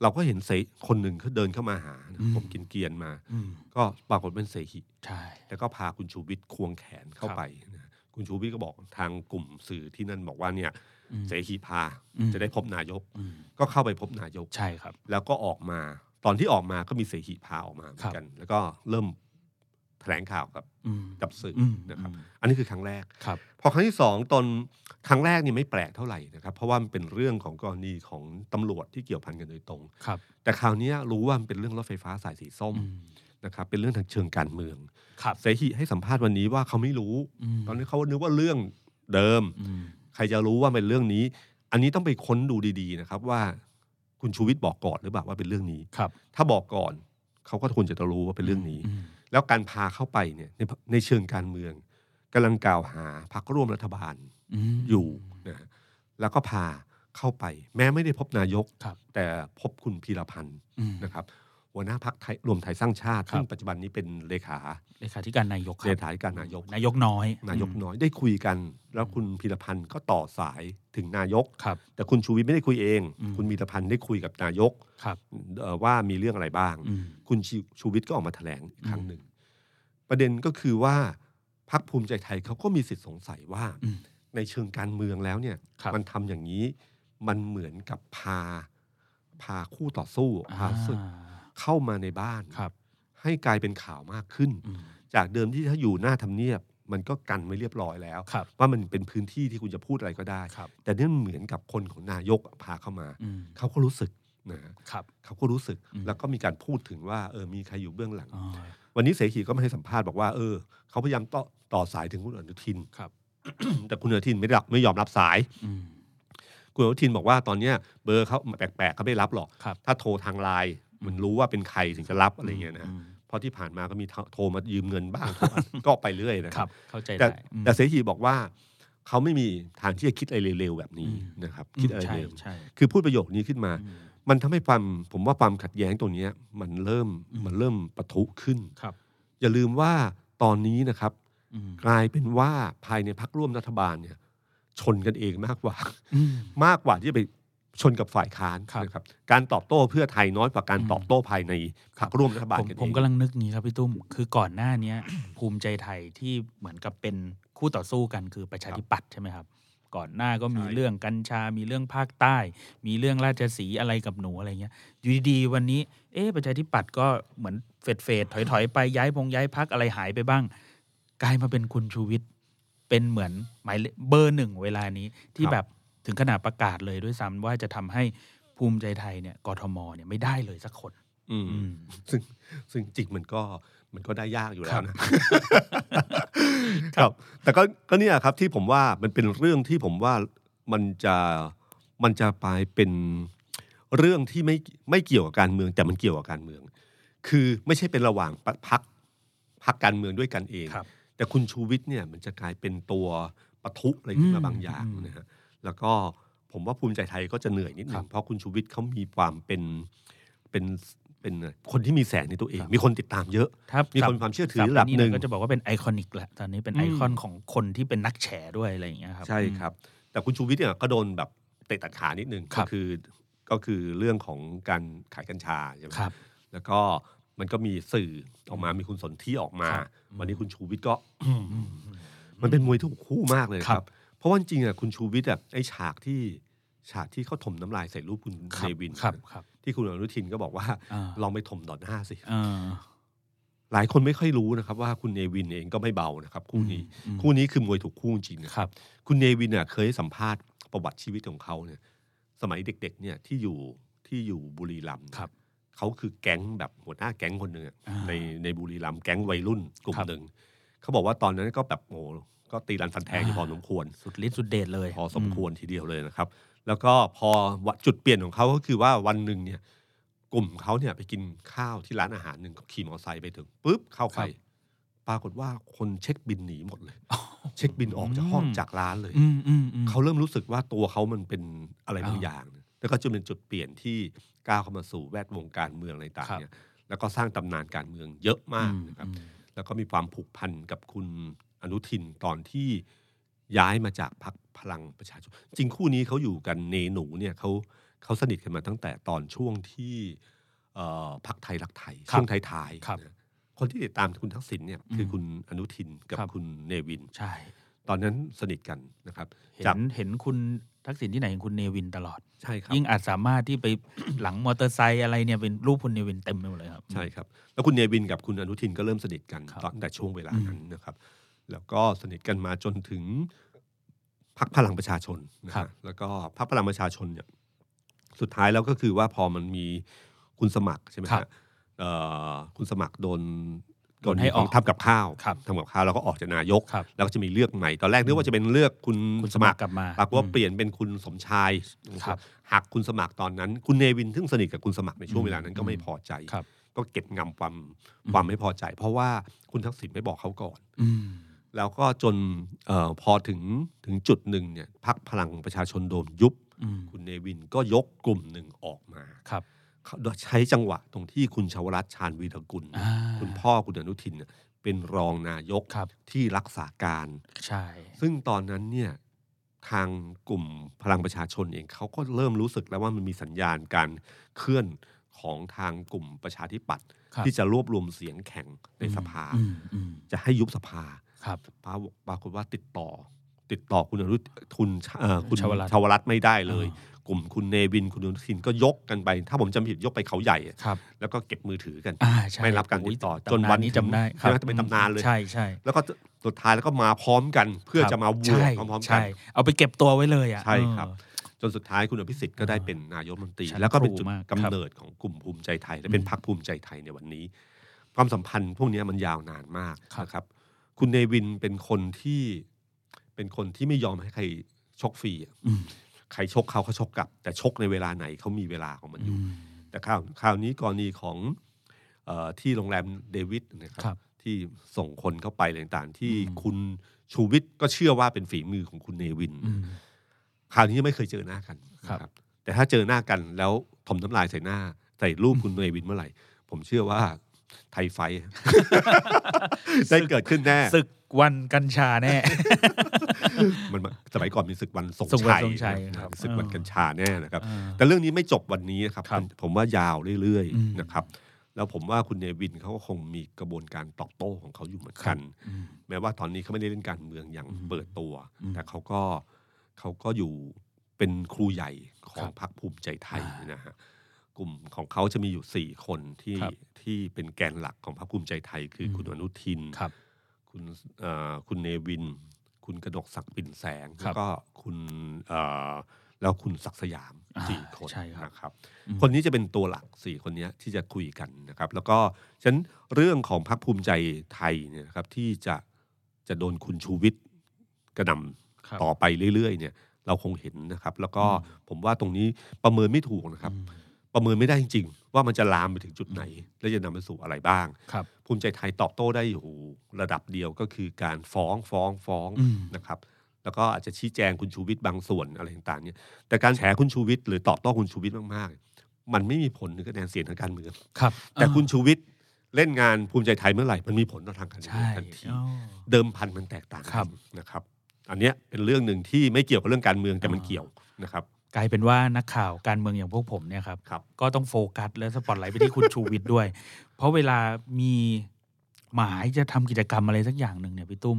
เราก็เห็นเสคนหนึ่งเขาเดินเข้ามาหานะอืมผมกินเกรียนมาอืมก็ปรากฏเป็นเสหิใช่แล้วก็พาคุณชูวิทย์ควงแขนเข้าครับไปนะคุณชูวิทย์ก็บอกทางกลุ่มสื่อที่นั่นบอกว่าเนี่ยอืมเสหิพาอืมจะได้พบนายกอืมก็เข้าไปพบนายกใช่ครับ แล้วก็ออกมา ตอนที่ออกมาก็มีเสหิพาออกมาเหมือครับนกัน แล้วก็เริ่มแถลงข่าวกับอืมกับสื่ออือมนะครับอืมอันนี้คือครั้งแรกครับพอครั้งที่สองตอนครั้งแรกนี่ไม่แปลกเท่าไหร่นะครับ เพราะว่ามันเป็นเรื่องของกรณีของตำรวจที่เกี่ยวพันกันโดยตรงครับแต่คราวเนี้ยรู้ว่ามันเป็นเรื่องรถไฟฟ้าสายสีส้มอืมนะครับ เป็นเรื่องทางเชิงการเมืองครับเสหิให้สัมภาษณ์วันนี้ว่าเขาไม่รู้มตอนนี้เขานึกว่าเรื่องเดิมอืมใครจะรู้ว่าเป็นเรื่องนี้ อันนี้ต้องไปค้นดูดี ๆ นะครับว่า คุณชูวิทย์บอกก่อนหรือเปล่าว่าเป็นเรื่องนี้ ครับ ถ้าบอกก่อนเขาก็ควรจะรู้ว่าเป็นเรื่องนี้ อืมแล้วการพาเข้าไปเนี่ยในในเชิงการเมืองกำลังกล่าวหาพรรคร่วมรัฐบาลมอยู่นะฮะแล้วก็พาเข้าไป แม้ไม่ได้พบนายก ครับแต่พบคุณพีรพันธ์อืมนะครับ หัวหน้าพักไทยรวมไทยสร้างชาติครับซึ่งปัจจุบันนี้เป็นเลขา เลขาธิการนายกคเลรับขาธิการนายก นายกน้อย นายกน้อยได้คุยกัน แล้วคุณพีรพันธ์ก็ต่อสายถึงนายก ครับ แต่คุณชูวิทย์ไม่ได้คุยเองอืมคุณพีรพันธ์ได้คุยกับนายกครับเอ่อว่ามีเรื่องอะไรบ้างอืมคุณชูชูวิทย์ก็ออกมาแถลงอีกครั้งอืมหนึ่ง ประเด็นก็คือว่าพรรคภูมิใจไทยเขาก็มีสิทธิ์สงสัยว่าอืมในเชิงการเมืองแล้วเนี่ยครับมันทำอย่างนี้มันเหมือนกับพาพาคู่ต่อสู้พาศึกอ่า เข้ามาในบ้านครับ ให้กลายเป็นข่าวมากขึ้นอืมจากเดิมที่ถ้าอยู่หน้าทำเนียบ มันก็กันไว้เรียบร้อยแล้วครับว่ามันเป็นพื้นที่ที่คุณจะพูดอะไรก็ได้ครับแต่นี่มันเหมือนกับคนของนายกพาเข้ามาอืมเขาก็รู้สึกนะฮะครับเขาก็รู้สึกอืมแล้วก็มีการพูดถึงว่าเออมีใครอยู่เบื้องหลังอ๋อวันนี้เสขีก็ไม่ให้สัมภาษณ์บอกว่าเออเขาพยายามต่อต่อสายถึงคุณอนุทินครับ แต่คุณอนุทินไม่รับไม่ยอมรับสายอืมคุณอนุทินบอกว่าตอนเนี้ยเบอร์เขาแปลกๆเขาไม่รับหรอกครับถ้าโทรทางไลน์ มันรู้ว่าเป็นใครถึงจะรับอะไรเงี้ยนะอืมเพราะที่ผ่านมาก็มีโทรมายืมเงินบ้างก็ไปเรื่อยนะคครัรับบเข้าใจแต่ได้อืมแต่เสรีบอกว่าเขาไม่มีทางที่จะคิดอะไรเร็วๆแบบนี้อืมนะครับ คิดอะไรใช่เร็วใช่คือพูดประโยคนี้ขึ้นมาอืมมันทำให้ความผมว่าความขัดแย้งตรงเนี้ยมันเริ่มอืมมันเริ่มปะทุขึ้นครับ อย่าลืมว่าตอนนี้นะครับอืมกลายเป็นว่าภายในพักร่วมรัฐบาลเนี่ย ชนกันเองมากกว่าอืมมากกว่าที่จะไป ชนกับฝ่ายค้านครับนะครับการตอบโต้เพื่อไทยน้อยกว่าการอืมตอบโต้ภายในพักร่วมรัฐบาลผมกันเองผมกำลังนึกงี้ครับพี่ตุ้ม คือก่อนหน้าเนี้ยภูมิใจไทยที่เหมือนกับเป็นคู่ต่อสู้กันคือประชาธิปัตย์ใช่ไหมครับ ก่อนหน้าก็มีใช่เรื่องกัญชา มีเรื่องภาคใต้ มีเรื่องราชสีห์อะไรกับหนูอะไรเงี้ยอยู่ดีๆวันนี้ เอ๊ะประชาธิปัตย์ก็เหมือนเฟดเฟดถอยถอยๆไปย้ายพงย้ายพักอะไรหายไปบ้าง กลายมาเป็นคุณชูวิทย์เป็นเหมือนหมายเลขเบอร์หนึ่งเวลานี้ที่แบบ ถึงขนาดประกาศเลยด้วยซ้ำว่าจะทำให้ภูมิใจไทยเนี่ยกทมเนี่ยไม่ได้เลยสักคน อืมอืมซึ่งซึ่งจริงมันก็มันก็ได้ยากอยู่แล้ครัวบนะครับ แต่ก็ก็เนี่ยครับที่ผมว่ามันเป็นเรื่องที่ผมว่ามันจะมันจะไปเป็นเรื่องที่ไม่ไม่เกี่ยวกับการเมือง แต่มันเกี่ยวกับการเมือง คือไม่ใช่เป็นระหว่างพรรคพรรคการเมืองด้วยกันเองครับแต่คุณชูวิทย์เนี่ยมันจะกลายเป็นตัวปะทุอะไรขึ้นอืมามบางอย่างอืมนะฮะ แล้วก็ผมว่าภูมิใจไทยก็จะเหนื่อยนิดหครันึ่บงเพราะคุณชูวิทย์เขามีความเป็นเป็นเป็นคนที่มีแสงในตัวเองครับมีคนติดตามเยอะถ้ามีศัพคนท์ความเชื่อถือศัพท์ระดับหนึ่งก็จะบอกว่าเป็นไอคอนิกแหละตอนนี้เป็นอืมไอคอนของคนที่เป็นนักแฉด้วยอะไรอย่างเงี้ยครับ ใช่ครับ แต่คุณชูวิทย์เนี่ยก็โดนแบบเตะตัดขานิดนึงครัก็บคือก็คือเรื่องของการขายกัญชาใช่ไหมครับแล้วก็มันก็มีสื่อออกมามีคุณสนที่ออกมาครับวันนี้คุณชูวิทย์ก็ มันเป็นมวยถูกคู่มากเลยคครัรับบ เพราะว่าจริงๆอะคุณชูวิทย์อะไอฉากที่ฉากที่เขาถมน้ำลายใส่รูปคุณคเนรับวินครับครับที่คุณอนุทินก็บอกว่าอ่าลองไปถมต่อหน้าสิอ่าหลายคนไม่ค่อยรู้นะครับ ว่าคุณเนวินเองก็ไม่เบานะครับ คู่นี้อืมคู่นี้คือมวยถูกคู่จริงนะครับ คุณเนวินเนี่ยเคยให้สัมภาษณ์ประวัติชีวิตของเขาเนี่ย สมัยเด็ก ๆ เนี่ยที่อยู่ที่อยู่บุรีรัมย์ครับเขาคือแก๊งแบบหัวหน้าแก๊งคนหนึ่งอะอ่าในในบุรีรัมย์แก๊งวัยรุ่นกลุ่มครับหนึ่งเขาบอกว่าตอนนั้นก็แบบโอ้โห ก็ตีรันฟันแทงอยู่พอสมควร สุดฤทธิ์สุดเดชเลย พอสมควรทีเดียวเลยนะครับ แล้วก็พอวะจุดเปลี่ยนของเขาก็คือว่าวันหนึ่งเนี่ย กลุ่มเขาเนี่ยไปกินข้าวที่ร้านอาหารหนึ่งก็ขี่มอเตอร์ไซค์ไปถึงปุ๊บเข้าไปปรากฏว่าคนเช็คบินหนีหมดเลย เช็คบินออกจากห้องจากร้านเลยอืมอืมอืมเขาเริ่มรู้สึกว่าตัวเขามันเป็นอะไรบางอ่าอย่างแล้วก็จะเป็นจุดเปลี่ยนที่ก้าวเข้ามาสู่แวดวงการเมืองอะไรต่างครับเนี่ยแล้วก็สร้างตำนานการเมืองเยอะมากนะครับอืมแล้วก็มีความผูกพันกับคุณ อนุทินตอนที่ย้ายมาจากพรรคพลังประชาชน จริงคู่นี้เขาอยู่กันเนหนูเนี่ยเขาเขาสนิทกันมาตั้งแต่ตอนช่วงที่เอ่อพรรคไทยรักไทยครับช่วงท้ายครับๆนะคนที่ติดตามคุณทักษิณเนี่ยคืออมคุณอนุทินกับครับคุณเนวินใช่ ตอนนั้นสนิทกันนะครับเห็นจากเห็นคุณทักษิณที่ไหนเห็นคุณเนวินตลอดใช่ครับยิ่งอาจสามารถที่ไปหลังมอเตอร์ไซค์อะไรเนี่ยเป็นรูปคุณเนวินเต็มไปหมดเลยครับใช่ครับแล้วคุณเนวินกับคุณอนุทินก็เริ่มสนิทกันครับตอนแต่ช่วงเวลาอืมนั้นนะครับ แล้วก็สนิทกันมาจนถึงพรรคพลังประชาชนนะฮะแล้วก็พรรคพลังประชาชนเนี่ยสุดท้ายแล้วก็คือว่าพอมันมีคุณสมัครใช่ไหมครัฮะบเอ่อคุณสมัครโดนโดนให้ออกทำกับข้าวครับทำกับข้าวแล้วก็ออกจากนายกครับแล้วก็จะมีเลือกใหม่ ตอนแรกนึกว่าจะเป็นเลือกคุณคุณสสมัมัคครรกลับมาปรากฏว่าอืมเปลี่ยนเป็นคุณสมชายครับหักคุณสมัครตอนนั้น คุณเนวินซึ่งสนิทกับคุณสมัครในช่วงเวลานั้นก็ไม่พอใจครับก็เก็บงำความอืมความไม่พอใจ เพราะว่าคุณทักษิณไม่บอกเขาก่อนอืม แล้วก็จนเออพอถึงถึงจุดหนึ่งเนี่ยพักพลังประชาชนโดนยุบอืมคุณเนวินก็ยกกลุ่มหนึ่งออกมาครับเขาใช้จังหวะตรงที่คุณชวรัตน์ชาญวีรกุลอ่าคุณพ่อคุณอนุทินเนี่ยเป็นรองนายกครับที่รักษาการใช่ ซึ่งตอนนั้นเนี่ยทางกลุ่มพลังประชาชนเองเขาก็เริ่มรู้สึกแล้วว่ามันมีสัญญาณการเคลื่อนของทางกลุ่มประชาธิปัตย์ครับที่จะรวบรวมเสียงแข่งในสภาอืมอืมจะให้ยุบสภา ครับปรากฏปรากฏว่าติดต่อ ติดต่อคุณอนุทุนเอ่อคุณชวรัตน์ชวรัตน์ไม่ได้เลยอ่กลุ่มคุณเนวินคุณอนุทินก็ยกกันไป ถ้าผมจำไม่ผิดยกไปเขาใหญ่อะครับแล้วก็เก็บมือถือกันอ่าใช่ไม่รับการติดต่อโยจนวันตำนี้ถึงจำได้ใช่ไหมเป็นตำนานเลยใช่ใช่แล้วก็สุดท้ายแล้วก็มาพร้อมกันเพื่อครับจะมาโหวใช่ตพร้อมๆกันใช่เอาไปเก็บตัวไว้เลยอะใช่ครับเออจนสุดท้ายคุณอภิสิทธิ์ก็ได้เป็นนายกรัฐมนตรีชั้นแล้วก็เป็นจุดครูมากกำเนิดของกลุ่มภูมิใจไทย และเป็นอืมพรรคภูมิใจไทยในวันนี้ ความสัมพันธ์พวกนี้มันยาวนานมากครับนะครับ คุณเนวินเป็นคนที่เป็นคนที่ไม่ยอมให้ใครชกฟรีอะอืมใครชกเขาเขาชกกลับ แต่ชกในเวลาไหนเขามีเวลาของมันออืยู่มแต่คราวคราวนี้กรณีของเออที่โรงแรมเดวิดนะคครัรับบที่ส่งคนเข้าไปอะไรต่างๆ ที่คุณชูวิทย์ก็เชื่อว่าเป็นฝีมือของคุณเนวินอืมคราวนี้ไม่เคยเจอหน้ากันครับ นะครับแต่ถ้าเจอหน้ากันแล้วถมน้ำลายใส่หน้า ใส่รูปคุณเนวินเมื่อไหร่ ผมเชื่อว่า ไทยไฟท์ได้เกิดขึ้นแน่ ศึกวันกัญชาแน่ มันสมัยก่อนมีศึกวันทรงศึกวันชัยทรงชัยนะครับครับศึกวันเออกัญชาแน่นะครับอ่าแต่เรื่องนี้ไม่จบวันนี้นะครับครับมันผมว่ายาวเรื่อยอืมๆนะครับแล้วผมว่าคุณเนวินเขาก็คงมีกระบวนการตอบโต้ของเขาอยู่เหมือนกันอืมแม้ว่าตอนนี้เขาไม่ได้เล่นการเมืองอย่างอืมเปิดตัวอืมแต่เขาก็เขาก็อยู่เป็นครูใหญ่ขอครังบพรรคภูมิใจไทยอ่านนะฮะกลุ่มของเขาจะมีอยู่สี่คนที่ครับ ที่เป็นแกนหลักของพรรคภูมิใจไทย คืออมคุณอนุทินครับ คุณเอ่อคุณเนวิน คุณกระดกศักดิ์ปิ่นแสงครัแล้บวก็คุณเอ่อแล้วคุณศักดิ์สยามอ่าสี่คนใช่ครับนะครับอืมคนนี้จะเป็นตัวหลักสี่คนเนี้ยที่จะคุยกันนะครับ แล้วก็ฉะนั้นเรื่องของพรรคภูมิใจไทยเนี่ยนะครับที่จะจะโดนคุณชูวิทย์กระหนครับำต่อไปเรื่อยๆ เนี่ย เราคงเห็นนะครับ แล้วก็อืมผมว่าตรงนี้ประเมินไม่ถูกนะครับอืม ประเมินไม่ได้จริง ๆ ว่ามันจะลามไปถึงจุดไหน และจะนำไปสู่อะไรบ้าง ครับ ภูมิใจไทยตอบโต้ได้อยู่ระดับเดียวก็คือการฟ้องฟ้องฟ้องอืม นะครับ แล้วก็อาจจะชี้แจงคุณชูวิทย์บางส่วนอะไรต่างๆเนี่ยแต่การแฉคุณชูวิทย์หรือตอบโต้คุณชูวิทย์มากๆ มันไม่มีผลถึงคะแนนเสียงทางการเมือง ครับแต่คุณอ่าชูวิทย์เล่นงานภูมิใจไทยเมื่อไหร่ มันมีผลต่อทางการเมืใช่องทันที อ๋อ เดิมพันมันแตกต่างครักับนนะครับ อันเนี้ยเป็นเรื่องหนึ่งที่ไม่เกี่ยวกับเรื่องการเมืองแต่มันอ่า เกี่ยวนะครับ กลายเป็นว่านักข่าวการเมืองอย่างพวกผมเนี่ยครับครับก็ต้องโฟกัสและสปอตไลท์ไปที่คุณชูวิทย์ด้วย เพราะเวลามีหมายจะทำกิจกรรมอะไรสักอย่างหนึ่งเนี่ยพี่ตุ้ม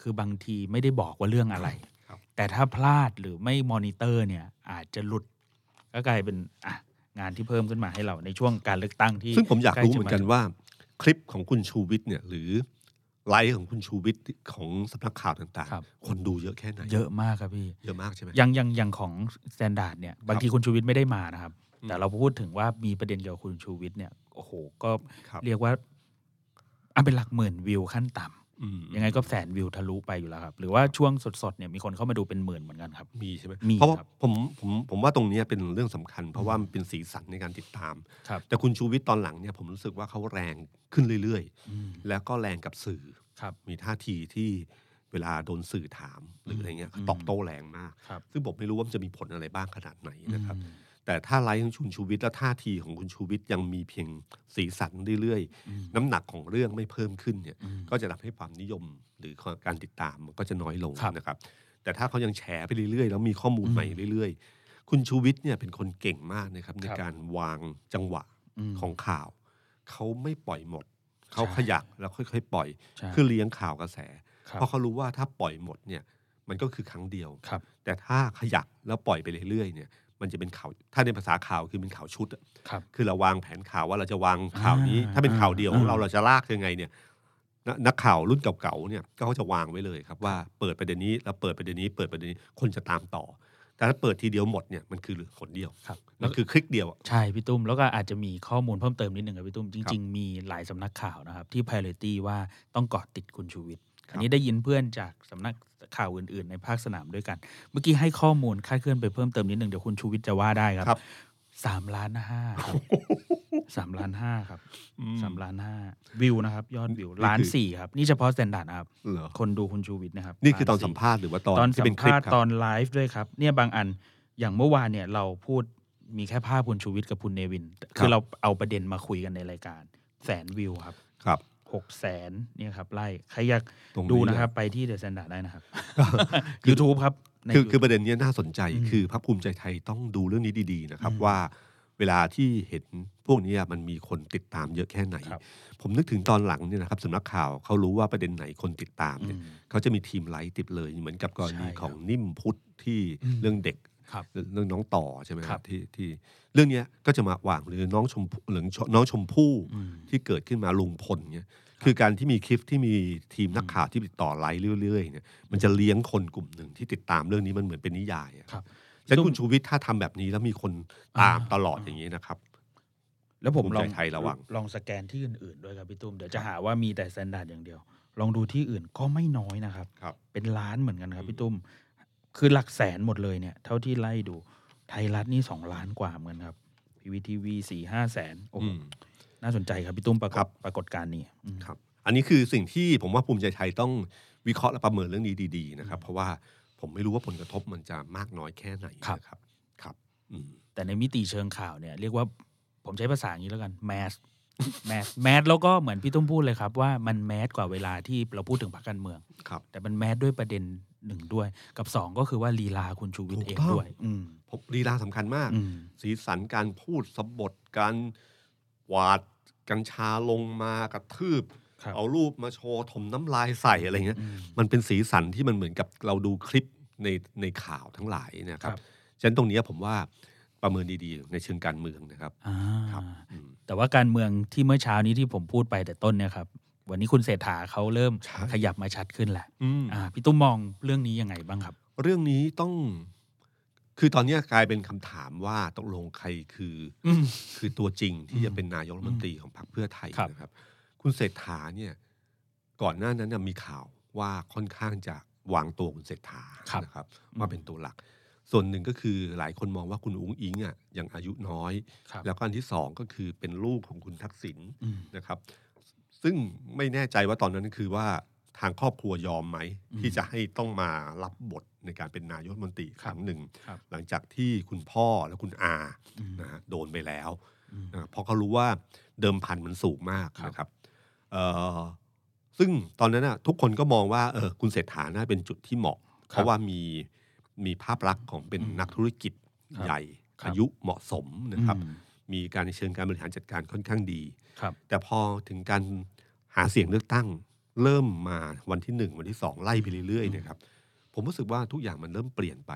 คือบางทีไม่ได้บอกว่าเรื่องอะไรครับแต่ถ้าพลาดหรือไม่มอนิเตอร์เนี่ยอาจจะหลุด ก็กลายเป็นอะงานที่เพิ่มขึ้นมาให้เราในช่วงการเลือกตั้งที่ ซึ่งผมอยากรู้ใล้จะเหมือนกันว่า คลิปของคุณชูวิทย์เนี่ยหรือ ไลฟ์ของคุณชูวิทย์ของสำนักข่าวต่างครับ ๆ คนดูเยอะแค่ไหน เยอะมากครับพี่ เยอะมากใช่ไหม อย่างอย่างอย่างของ Standard เนี่ยบางทีคุณชูวิทย์ไม่ได้มานะครับแต่เราพูดถึงว่ามีประเด็นเกี่ยวกับคุณชูวิทย์เนี่ยโอ้โหก็ครับ เรียกว่าอันเป็นหลักหมื่นวิวขั้นต่ำอืม ยังไงก็แสนวิวทะลุไปอยู่แล้วครับ หรือว่าช่วงสดๆเนี่ยมีคนเข้ามาดูเป็นหมื่นเหมือนกันครับ มีใช่ไหมมีเพราะว่าครับผมผมผมว่าตรงเนี้ยเป็นเรื่องสำคัญ เพราะว่ามันเป็นสีสันในการติดตามครับแต่คุณชูวิทย์ตอนหลังเนี่ยผมรู้สึกว่าเขาแรงขึ้นเรื่อยอืมๆแล้วก็แรงกับสื่อครับมีท่าทีที่เวลาโดนสื่อถามหรืออะไรเงี้ยอืมตอบโต้แรงมากครับซึ่งผมไม่รู้ว่ามันจะมีผลอะไรบ้างขนาดไหนนะครับอืม แต่ถ้าไลฟ์ของคุณชูวิทย์และท่าทีของคุณชูวิทย์ยังมีเพียงสีสันเรื่อยอืมๆน้ำหนักของเรื่องไม่เพิ่มขึ้นเนี่ยอืมก็จะทำให้ความนิยมหรือการติดตามมันก็จะน้อยลงครับนะครับ แต่ถ้าเขายังแฉไปเรื่อยๆ แล้วมีข้อมูลอืมใหม่เรื่อย ๆ คุณชูวิทย์เนี่ยเป็นคนเก่งมากนะครับในครับการวางจังหวะมของข่าว เขาไม่ปล่อยหมด เขาใช่ขยักแล้วค่อยๆ ปล่อยใช่เพื่อเลี้ยงข่าวกระแสครับเพราะเขารู้ว่าถ้าปล่อยหมดเนี่ยมันก็คือครั้งเดียวครับแต่ถ้าขยักแล้วปล่อยไปเรื่อยๆเนี่ย มันจะเป็นข่าวถ้าในภาษาข่าวคือเป็นข่าวชุดอะครับคือเราวางแผนข่าวว่าเราจะวางข่าวนี้อ่าถ้าเป็นข่าวเดียวของเราอ่าเราจะลากยังไงเนี่ยนนักข่าวรุ่นเก่าๆเนี่ยก็เขาจะวางไว้เลยครับว่าเปิดประเด็นนี้แล้วเปิดประเด็นนี้ เปิดประเด็นนี้คนจะตามต่อ แต่ถ้าเปิดทีเดียวหมดเนี่ยมันคือคนเดียวครับมันคือคลิกเดียวอะใช่พี่ตุ้มแล้วก็อาจจะมีข้อมูลเพิ่มเติมนิดหนึ่งครับพี่ตุ้มจริง ๆ มีหลายสำนักข่าวนะครับที่ priority ว่าต้องเกาะติดคุณชูวิทย์ อันนี้ได้ยินเพื่อนจากสำนักข่าวอื่น ๆ ในภาคสนามด้วยกัน เมื่อกี้ให้ข้อมูลคาดเคลื่อนไปเพิ่มเติมนิดหนึ่งเดี๋ยวคุณชูวิทย์จะว่าได้ครับครับสามล้านห้าครับสามล้านห้าครับอืมสามล้านห้าวิวนะครับ ยอดวิวนี่คือล้านสี่ครับ นี่เฉพาะสแตนดาร์ดนะครับเหรอคนดูคุณชูวิทย์นะครับ นี่คือตอนล้าสัสี่มภาษณ์หรือว่าตอนตอนที่สัเป็มนคลิปภาษณ์ครับตอนไลฟ์ด้วยครับ เนี่ยบางอันอย่างเมื่อวานเนี่ยเราพูดมีแค่ภาพคุณชูวิทย์กับคุณเนวิน คือเราเอาประเด็นมาคุยกันในรายการ แสนวิวครับครับ หกแสนเนี่ยครับไล่ใครอยากตรงนี้ดูนะครับ ไปที่เดอะ s ซนดาร์ดได้นะครับ YouTube ครับในคือคือ YouTube ประเด็นเนี้ยน่าสนใจอืมคือพรรคภูมิใจไทยต้องดูเรื่องนี้ดี ๆ นะครับอืมว่าเวลาที่เห็นพวกเนี้ยมันมีคนติดตามเยอะแค่ไหนครับผมนึกถึงตอนหลังเนี่ยนะครับสำนักข่าวเขารู้ว่าประเด็นไหนคนติดตามอืมเนี่ยเขาจะมีทีมไลฟ์ติดเลยเหมือนกับกรณีใช่ครับของนิ่มพุทธที่อืมเรื่องเด็กครับเรื่องน้องต่อใช่ไหมครัรับที่ที่เรื่องเนี้ยก็จะมาวางหรือน้องชมพู่หรือน้องชมพู่อืมที่เกิดขึ้นมาลุงพลเนี่ย คือการที่มีคลิปที่มีทีมนักข่าวที่ติดต่อไลฟ์เรื่อยๆเนี่ยมันจะเลี้ยงคนกลุ่มหนึ่งที่ติดตามเรื่องนี้มันเหมือนเป็นนิยายอะครับฉะนั้นคุณชูวิทย์ถ้าทำแบบนี้แล้วมีคนตามอ่าตลอดอย่างนี้นะครับ แล้วผมภูมิลใจองไทยระวัง ลองสแกนที่อื่นๆด้วยครับพี่ตุ้มเดี๋ยวจะหาว่ามีแต่ Standard อย่างเดียว ลองดูที่อื่นก็ไม่น้อยนะครับ ครับ เป็นล้านเหมือนกันครับอืมพี่ตุ้ม คือหลักแสนหมดเลยเนี่ย เท่าที่ไล่ดูไทยรัฐนี่สองล้านกว่าเหมือนครับ PPTV สี่ห้าแสนโอ้โหอืม น่าสนใจครับพี่ตุ้มปรากครัฏบปรากฏการณ์นี้อืมครับ อันนี้คือสิ่งที่ผมว่าภูมิใจไทยต้องวิเคราะห์และประเมินเรื่องนี้ดีๆนะครับ เพราะว่าผมไม่รู้ว่าผลกระทบมันจะมากน้อยแค่ไหนนะครับครับอืมแต่ในมิติเชิงข่าวเนี่ยเรียกว่าผมใช้ภาษาอย่างนี้แล้วกัน mass mass mass แล้วก็เหมือนพี่ตุ้มพูดเลยครับว่ามัน mass กว่าเวลาที่เราพูดถึงพรรคการเมืองครับ แต่มันแมสด้วยประเด็นหนึ่งด้วย กับสองก็คือว่าลีลาคุณชูวิทย์ถูเอกงต้องด้วยอืมผมลีลาสำคัญมากอืมสีสันการพูดสบทการหวาด กัญชาลงมากระทืบครับเอารูปมาโชว์ถมน้ำลายใส่อะไรเงี้ยอืมมันเป็นสีสันที่มันเหมือนกับเราดูคลิปในในข่าวทั้งหลายนะครัครับบฉะนั้นตรงเนี้ยผมว่าประเมินดีๆ ในเชิงการเมืองนะครับอ่าครับอืมแต่ว่าการเมืองที่เมื่อเช้านี้ที่ผมพูดไปแต่ต้นเนี่ยครับวันนี้คุณเศรษฐาเขาเริ่มใช่ขยับมาชัดขึ้นแหละอืมอ่าพี่ตุ้มมองเรื่องนี้ยังไงบ้างครับ เรื่องนี้ต้อง คือตอนเนี้ยกลายเป็นคำถามว่าตกลงใครคืออืมคือตัวจริงที่อืมจะเป็นนายกรัฐมนตรีของพรรคเพื่อไทยครับ นะครับ คุณเศรษฐาเนี่ย ก่อนหน้านั้นนะมีข่าวว่าค่อนข้างจะวางตัวคุณเศรษฐาครับ นะครับอืมว่าเป็นตัวหลัก ส่วนหนึ่งก็คือหลายคนมองว่าคุณอุ้งอิงอะยังอายุน้อย ครับ แล้วก็อันที่สองก็คือเป็นลูกของคุณทักษิณอืม นะครับ ซึ่งไม่แน่ใจว่าตอนนั้นคือว่าทางครอบครัวยอมไหมอืมที่จะให้ต้องมารับบท ในการเป็นนายกรัฐมนตรีอีกครั้งหนึ่ง ครับหลังจากที่คุณพ่อและคุณอาอืมนะฮะโดนไปแล้วอืม นะเพราะเขารู้ว่าเดิมพันมันสูงมากครับ นะครับเอ่อซึ่งตอนนั้นนะทุกคนก็มองว่าเออคุณเศรษฐาน่าเป็นจุดที่เหมาะ เพราะว่ามีมีภาพลักษณ์ของเป็นอืมนักธุรกิจครับใหญ่ครับ อายุเหมาะสมนะครับ อืมมีการในเชิงการบริหารจัดการค่อนข้างดี ครับ แต่พอถึงการหาเสียงเลือกตั้ง เริ่มมาวันที่หนึ่งวันที่สองไล่ไปเรื่อยๆเนะครับ ผมรู้สึกว่าทุกอย่างมันเริ่มเปลี่ยนไป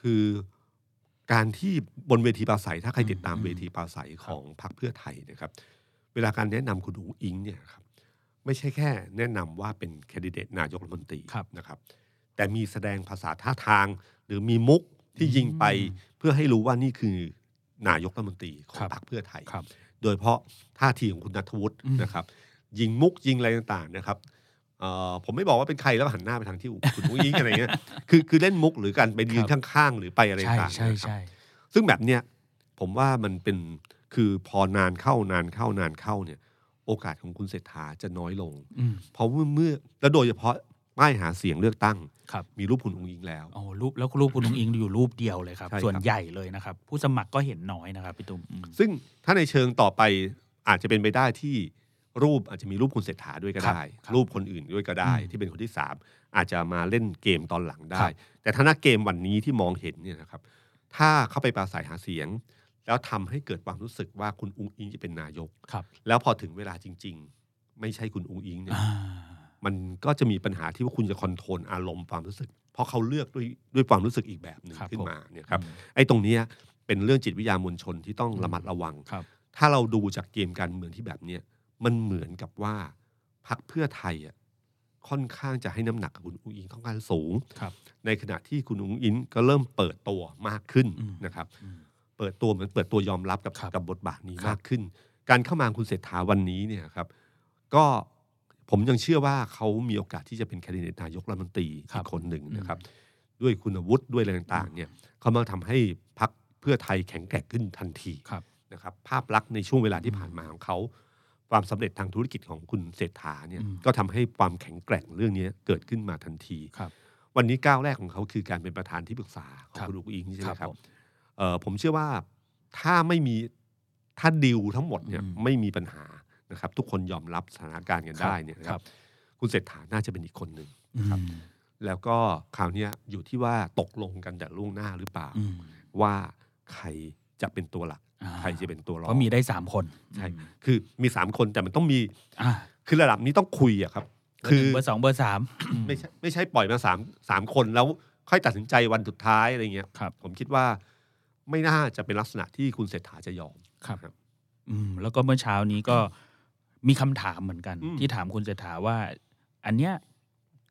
คือการที่บนเวทีปราศัยถ้าใครติดตามอืมเวทีปราศัยของพรรคเพื่อไทยนะครับ เวลาการแนะนำคุณอุ๋งอิงเนี่ยครับไม่ใช่แค่แนะนำว่าเป็นแคนดิเดตนายกรัฐมนตรีครับนะครับ แต่มีแสดงภาษาท่าทาง หรือมีมุกที่ยิงไปอืมเพื่อให้รู้ว่านี่คือนายกรัฐมนตรีของครับพรรคเพื่อไทยครับโดยเฉพาะท่าทีของคุณนัทวุฒิอืมนะครับ ยิงมุกยิงอะไรต่างๆนะครับเอ่อ ผมไม่บอกว่าเป็นใครแล้วหันหน้าไปทางที่คุณอุ้งอิงอะไรเงี้ยคือคือเล่นมุกหรือการไปยืนข้างๆ หรือไปอะไรใช่ต่างๆใช่นะครับใช่ซึ่งแบบเนี้ยผมว่ามันเป็นคือพอนานเข้านานเข้านานเข้าเนี่ย โอกาสของคุณเศรษฐาจะน้อยลงอืมเพราะเมื่อเมื่อแล้วโดยเฉพาะป้ายหาเสียงเลือกตั้งครับมีรูปคุณองค์อิงแล้วโอ้รูปแล้วรูปคุณนุ้งอิงอยู่รูปเดียวเลยครับใช่ครับ ส่วนใหญ่เลยนะครับ ผู้สมัครก็เห็นน้อยนะครับพี่ตุ้มอืมซึ่งถ้าในเชิงต่อไปอาจจะเป็นไปได้ที่ รูปอาจจะมีรูปคุณเศรษฐาด้วยก็ได้ครับรูปคนอื่นด้วยก็ได้อืมที่เป็นคนที่สามอาจจะมาเล่นเกมตอนหลังได้ครับแต่ถ้าหน้าเกมวันนี้ที่มองเห็นเนี่ยนะครับถ้าเข้าไปปราศัยหาเสียง แล้วทำให้เกิดความรู้สึกว่าคุณอุ้งอิงจะเป็นนายกครับแล้วพอถึงเวลาจริง ๆ ไม่ใช่คุณอุ้งอิงเนี่ยอ่ามันก็จะมีปัญหาที่ว่าคุณจะคอนโทรลอารมณ์ความรู้สึก เพราะเขาเลือกด้วยด้วยความรู้สึกอีกแบบหนึ่งครับขึ้นผมมาเนี่ยครับอืมไอ้ตรงเนี้ยเป็นเรื่องจิตวิทยามวลชนที่ต้องอืมระมัดระวังครับถ้าเราดูจากเกมการเมืองที่แบบเนี้ย มันเหมือนกับว่าพรรคเพื่อไทยอะค่อนข้างจะให้น้ำหนักกับคุณอุ้งอิงค่อนข้างสูง ครับ ในขณะที่คุณอุ้งอิงก็เริ่มเปิดตัวมากขึ้นอืมนะครับ อืม เปิดตัวเหมือนเปิดตัวยอมรับกับครับกับบทบาทนี้ครับ มากขึ้น การเข้ามาของคุณเศรษฐาวันนี้เนี่ยครับก็ผมยังเชื่อว่าเขามีโอกาสที่จะเป็นแคนดิเดตนายกรัฐมนตรีครัอีบกคนหนึ่งนะครับอืด้วยคุณวุฒิด้วยอะไรต่างๆเนี่ยเขามาทำให้พรรคเพื่อไทยแข็งแกร่งขึ้นทันทีครับ นะครับภาพลักษณ์ในช่วงเวลาที่ผ่านมาของเขา ความสำเร็จทางธุรกิจของคุณเศรษฐาเนี่ยอืมก็ทำให้ความแข็งแกร่งเรื่องนี้เกิดขึ้นมาทันทีครับ วันนี้ก้าวแรกของเขาคือการเป็นประธานที่ปรึกษาของครับคุณอุ้งอิงใช่ไหมครับครับผมเอ่อผมเชื่อว่าถ้าไม่มีถ้าดิวทั้งหมดเนี่ยอืมไม่มีปัญหานะครับ ทุกคนยอมรับสถานการณ์กันได้เนี่ยนะคครัรับบคุณเศรษฐาน่าจะเป็นอีกคนหนึ่งอืมแล้วก็คราวเนี้ยอยู่ที่ว่าตกลงกันแต่ล่วงหน้าหรือเปล่าอืมว่าใครจะเป็นตัวหลักอ่า ใครจะเป็นตัวรองเพราะมีได้สามคนใช่อืมคือมีสามคนแต่มันต้องมีอ่าคือระดับนี้ต้องคุยอะครับคือเบอร์หนึ่งเบอร์สองเบอร์สามไม่ใช่ไม่ใช่ปล่อยมาสามสามคนแล้วค่อยตัดสินใจวันสุดท้ายอะไรเงี้ยครับผมคิดว่าไม่น่าจะเป็นลักษณะที่คุณเศรษฐาจะยอมครับครับอืมแล้วก็เมื่อเช้านี้ก็มีคำถามเหมือนกันอืมที่ถามคุณเศรษฐาว่า อันเนี้ย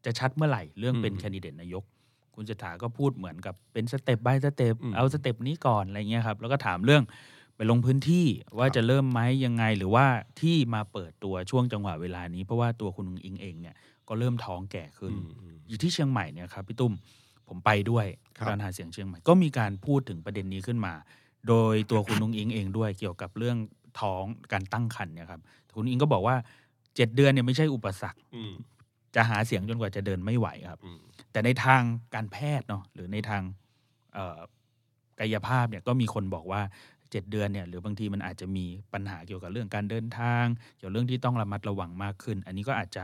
จะชัดเมื่อไหร่เรื่องเป็นอืมแคนดิเดตนายก คุณเศรษฐาก็พูดเหมือนกับเป็นสเต็ป by สเต็ปอืมเอา step นี้ก่อนอะไรเงี้ยครับ แล้วก็ถามเรื่อง ไปลงพื้นที่ว่าครับจะเริ่มไหมยังไงหรือว่าที่มาเปิดตัวช่วงจังหวะเวลานี้ เพราะว่าตัวคุณอุ๋งอิงเองเนี่ยก็เริ่มท้องแก่ขึ้นอืมอืมอยู่ที่เชียงใหม่เนี่ยครับพี่ตุ้มผมไปด้วยครับการหาเสียงเชียงใหม่ก็มีการพูดถึงประเด็นนี้ขึ้นมา โดยตัวคุณนุ้งอิงเองด้วยเกี่ยวกับเรื่องท้องการตั้งครรภ์เนี่ยครับคุณนุ้งอิงก็บอกว่าเจ็ดเดือนเนี่ยไม่ใช่อุปสรรคอืมจะหาเสียงจนกว่าจะเดินไม่ไหวครับอืมแต่ในทางการแพทย์เนาะหรือในทางเอ่อกายภาพเนี่ยก็มีคนบอกว่า เจ็ดเดือนเนี่ยหรือบางทีมันอาจจะมีปัญหาเกี่ยวกับเรื่องการเดินทาง เกี่ยวกับเรื่องที่ต้องระมัดระวังมากขึ้น อันนี้ก็อาจจะ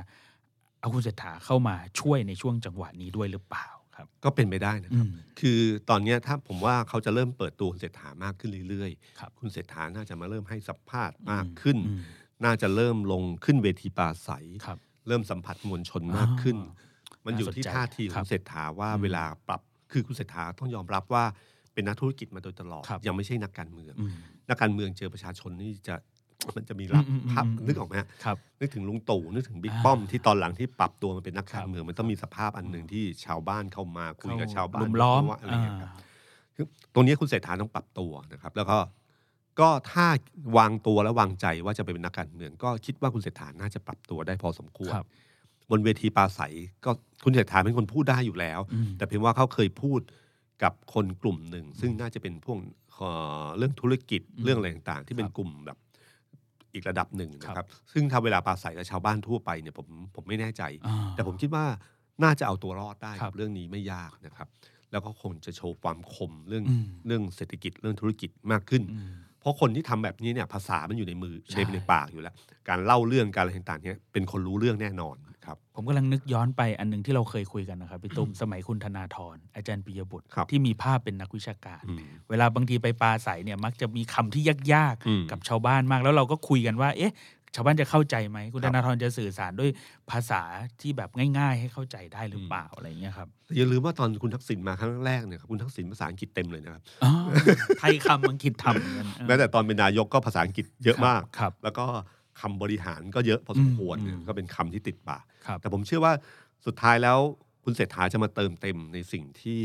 เอาคุณเศรษฐาเข้ามาช่วยในช่วงจังหวะนี้ด้วยหรือเปล่าครับ ก็เป็นไปได้นะครับอืมคือตอนเนี้ยถ้าผมว่าเขาจะเริ่มเปิดตัวคุณเศรษฐามากขึ้นเรื่อยครับๆคุณเศรษฐาน่าจะมาเริ่มให้สัมภาษณ์มากขึ้นอืมน่าจะเริ่มลงขึ้นเวทีปราศัยครับเริ่มสัมผัสมวลชนมากขึ้นอ๋อมันอยู่ที่น่าสนใจท่าทีขครัองบเศรษฐาว่าอืมเวลาปรับคือคุณเศรษฐาต้องยอมรับว่า เป็นนักธุรกิจมาโดยตลอดครับยังไม่ใช่นักการเมืองอืมนักการเมืองเจอประชาชนนี่จะมันจะมีรับอืมอืมภาพอืมนึกออกไหมฮะครับนึกถึงลุงตู่นึกถึงบิ๊กอ่าป้อมที่ตอนหลังที่ปรับตัวมาเป็นนักการครับเมืองมันต้องมีสภาพอันหนึ่งที่ชาวบ้านเข้ามาคุยกับชาวบ้านลุมล้อมว่าอะไรอย่างเงี้ยครับอ่าคือตรงนี้คุณเศรษฐาต้องปรับตัวนะครับ แล้วก็ก็ถ้าวางตัวและวางใจว่าจะไปเป็นนักการเมือง ก็คิดว่าคุณเศรษฐาน่าจะปรับตัวได้พอสมควรครับบนเวทีปราศัยก็คุณเศรษฐาเป็นคนพูดได้อยู่แล้วอืมแต่เพียงว่าเขาเคยพูด กับคนกลุ่มหนึ่ง ซึ่งน่าจะเป็นพวกเอ่อเรื่องธุรกิจอืมเรื่องอะไรต่างๆ ที่เป็นครับกลุ่มแบบอีกระดับหนึ่งนะคครัรับบซึ่งถ้าเวลาปราศัยกับชาวบ้านทั่วไปเนี่ยผมผมไม่แน่ใจอ่าแต่ผมคิดว่าน่าจะเอาตัวรอดได้ครักับบเรื่องนี้ไม่ยากนะครับ แล้วก็คงจะโชว์ความคมเรื่องอืมเรื่องเศรษฐกิจเรื่องธุรกิจมากขึ้นอืมเพราะคนที่ทำแบบนี้เนี่ยภาษามันอยู่ในมือใช่ในในปากอยู่แล้ว การเล่าเรื่องการอะไรต่างๆเนี่ยเป็นคนรู้เรื่องแน่นอน ครับ ผมกำลังนึกย้อนไปอันหนึ่งที่เราเคยคุยกันนะครับพี่ตุ้มสมัยคุณธนาธรอาจารย์ปิยบุตรครับที่มีภาพเป็นนักวิชาการอืมเวลาบางทีไปปลาใสเนี่ยมักจะมีคำที่ยากอืมๆกับชาวบ้านมาก แล้วเราก็คุยกันว่า เอ๊ะ ชาวบ้านจะเข้าใจไหมคุณครัธบนาธรจะสื่อสารด้วยภาษาที่แบบง่าย ๆ ให้เข้าใจได้หรือเปล่าอะไรอย่างเงี้ยครับแต่อย่าลืมว่าตอนคุณทักษิณมาครั้งแรกเนี่ยครับคุณทักษิณภาษาอังกฤษเต็มเลยนะครับอ๋อไทยคำอังกฤษทำเหมือนกันเออแม้แต่ตอนเป็นนายกก็ภาษาอังกฤษเยอะมากครับแล้วก็ คำบริหารก็เยอะพอสมควรอืมเนี่ยก็เป็นคำที่ติดปากครับแต่ผมเชื่อว่าสุดท้ายแล้วคุณเศรษฐาจะมาเติมเต็มในสิ่งที่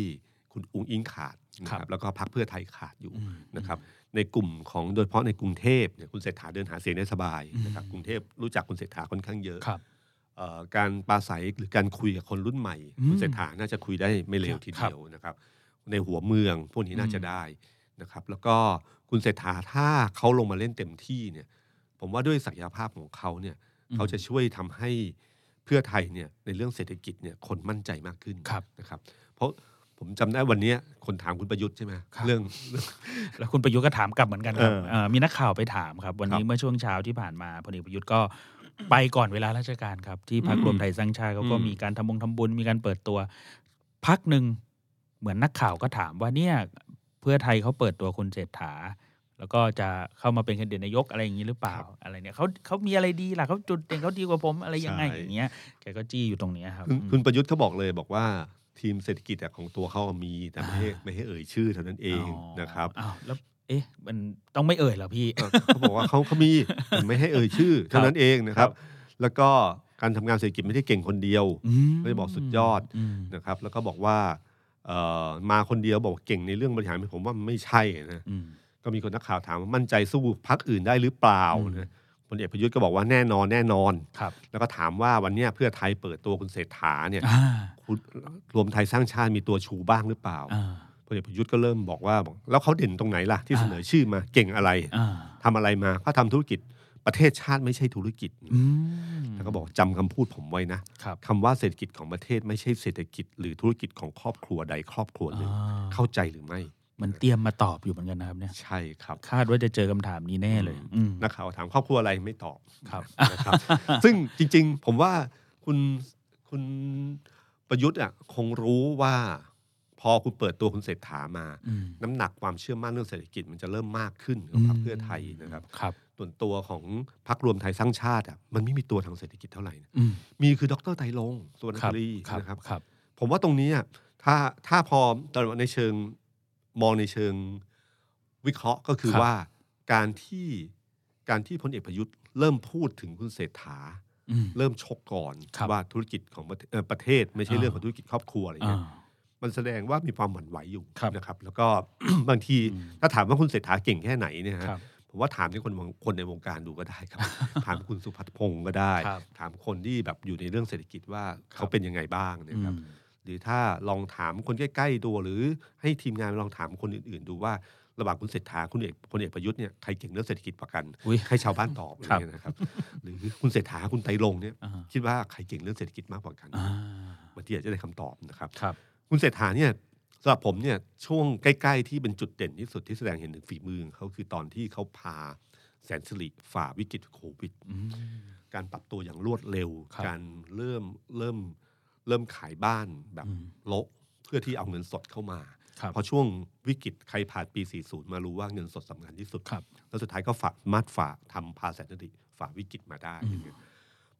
คุณอุ้งอิงขาดนะคครัรับบแล้วก็พรรคเพื่อไทยขาดอยู่อืมนะครับในกลุ่มของโดยเฉพาะในกรุงเทพเนี่ยคุณเศรษฐาเดินหาเสียงได้สบายนะครับอืมกรุงเทพรู้จักคุณเศรษฐาค่อนข้างเยอะครับเอ่อการปราศัยหรือการคุยกับคนรุ่นใหม่อืมคุณเศรษฐาน่าจะคุยได้ไม่เลวทีครัเดีบยวนะครับ ในหัวเมืองพวกนี้น่าจะอืมได้นะครับ แล้วก็คุณเศรษฐาถ้าเขาลงมาเล่นเต็มที่เนี่ย ผมว่าด้วยศักยภาพของเขาเนี่ยเขาจะช่วยทำให้เพื่อไทยเนี่ยในเรื่องเศรษฐกิจเนี่ยคนมั่นใจมากขึ้นครับนะครับ เพราะผมจำได้วันเนี้ยคนถามคุณประยุทธ์ใช่ไหมครับเรื่องเรื่อง แล้วคุณประยุทธ์ก็ถามกลับเหมือนกันครับเออเอ่อมีนักข่าวไปถามครับ วันนี้ครับเมื่อช่วงเช้าที่ผ่านมาพลเอกประยุทธ์ก็ไปก่อนเวลาราชการครับ ที่พรรคอืมรวมไทยสร้างชาติเขาก็อืมมีการทำบงทำบุญมีการเปิดตัวพักหนึ่งเหมือนนักข่าวก็ถามว่าเนี่ยเพื่อไทยเขาเปิดตัวคุณเศรษฐา แล้วก็จะเข้ามาเป็นแคนดิเดตนายกอะไรอย่างนี้หรือเปล่าอะไรเนี่ยเขาเขามีอะไรดีล่ะเขาจุดเด่นเขาดีกว่าผมอะไรยังไงอย่างเงี้ยแกก็จี้อยู่ตรงเนี้ยครับคุณอืมคุณประยุทธ์เขาบอกเลยบอกว่าทีมเศรษฐกิจอะของตัวเขามีแต่ไม่ให้อ่าไม่ให้เอ่ยชื่อเท่านั้นเองอ๋อนะครับอ้าวแล้วเอ๊ะมันต้องไม่เอ่ยเหรอพี่เออเขาบอกว่าเขาเขามีแต่ไม่ให้เอ่ยชื่อเท่านั้นเองนะครับ แล้วก็การทำงานเศรษฐกิจไม่ได้เก่งคนเดียวมไม่ได้บอกสุดยอดมนะครับ แล้วก็บอกว่าเอ่อมาคนเดียวบอกเก่งในเรื่องบริหารผมว่าไม่ใช่นะอืม ก็มีคนนักข่าวถามว่ามั่นใจสู้พักอื่นได้หรือเปล่าอืมนะพลเอกประยุทธ์ก็บอกว่าแน่นอนแน่นอนครับแล้วก็ถามว่าวันเนี้ยเพื่อไทยเปิดตัวคุณเศรษฐาเนี่ยอ่าคุณรวมไทยสร้างชาติมีตัวชูบ้างหรือเปล่าอ่าพลเอกประยุทธ์ก็เริ่มบอกว่าบอกแล้วเขาเด่นตรงไหนล่ะที่เสนอชื่อมาเก่งอะไรอ่าทำอะไรมาเขาทำธุรกิจประเทศชาติไม่ใช่ธุรกิจอืมแล้วก็บอกจำคำพูดผมไว้นะครับคำว่าเศรษฐกิจของประเทศไม่ใช่เศรษฐกิจ หรือธุรกิจของครอบครัวใดครอบครัวหนึ่งอ่าเข้าใจหรือไม่ มันเตรียมมาตอบอยู่เหมือนกันนะครับเนี่ยใช่ครับคาดว่าจะเจอคำถามนี้แน่เลยอืมนักข่าวถามครอบครัวอะไรไม่ตอบครับนะครับ ซึ่งจริง ๆ ผมว่าคุณคุณประยุทธ์อะคงรู้ว่าพอคุณเปิดตัวคุณเศรษฐามาอืมน้ำหนักความเชื่อมั่นเรื่องเศรษฐกิจมันจะเริ่มมากขึ้นของพรรคเพื่อไทยนะครับครับส่วนตัวของพรรครวมไทยสร้างชาติอะมันไม่มีตัวทางเศรษฐกิจเท่าไหร่นะอืมมีคือดรไตรลงค์สุวรรณครับบุรีครับนะครับครับ ผมว่าตรงนี้อะถ้าถ้าพอตอนในเชิง มองในเชิงวิเคราะห์ก็คือครับ ว่าการที่การที่พลเอกประยุทธ์เริ่มพูดถึงคุณเศรษฐา อืม เริ่มชกก่อนครับว่าธุรกิจของประเทศเอ่อประเทศ ไม่ใช่อ่า เรื่องของธุรกิจครอบครัวอะไรอ่า เงี้ยมันแสดงว่ามีความหวั่นไหวอยู่ครับนะครับ แล้วก็ บางทีอืมถ้าถามว่าคุณเศรษฐาเก่งแค่ไหนเนี่ยฮะครับผมว่าถามที่คนคนในวงการดูก็ได้ครับ ถามคุณสุพัฒน์พงศ์ก็ได้ ครับถามคนที่แบบอยู่ในเรื่องเศรษฐกิจว่าเขาเป็นยังไงบ้างนะครับ อืม หรือถ้าลองถามคนใกล้ ๆ ตัว หรือให้ทีมงานลองถามคนอื่น ๆ ดูว่าระหว่างคุณเศรษฐาคุณเอกพลเอกประยุทธ์เนี่ยใครเก่งเรื่องเศรษฐกิจกว่ากันอุ๊ยให้ชาวบ้านตอบอะไรครับเงี้ยนะครับ หรือคุณเศรษฐาคุณไตรลงค์เนี่ยอ่าคิดว่าใครเก่งเรื่องเศรษฐกิจมากกว่ากันอ่าบางทีอาจจะได้คำตอบนะครับครับ คุณเศรษฐาเนี่ยสำหรับผมเนี่ยช่วงใกล้ ๆ ที่เป็นจุดเด่นที่สุดที่แสดงเห็นถึงฝีมือของเขาคือตอนที่เขาพาแสนสิริฝ่าวิกฤตโควิดอืมการปรับตัวอย่างรวดเร็วครับการเริ่มเริ่ม เริ่มขายบ้านแบบอืมโละเพื่อที่เอาเงินสดเข้ามาครับพอช่วงวิกฤตใครผ่านปี 40 มารู้ว่าเงินสดสำคัญที่สุดครับแล้วสุดท้ายก็ฝ่ามัดฝ่าทำพาแสนสิริฝ่าวิกฤตมาได้อืม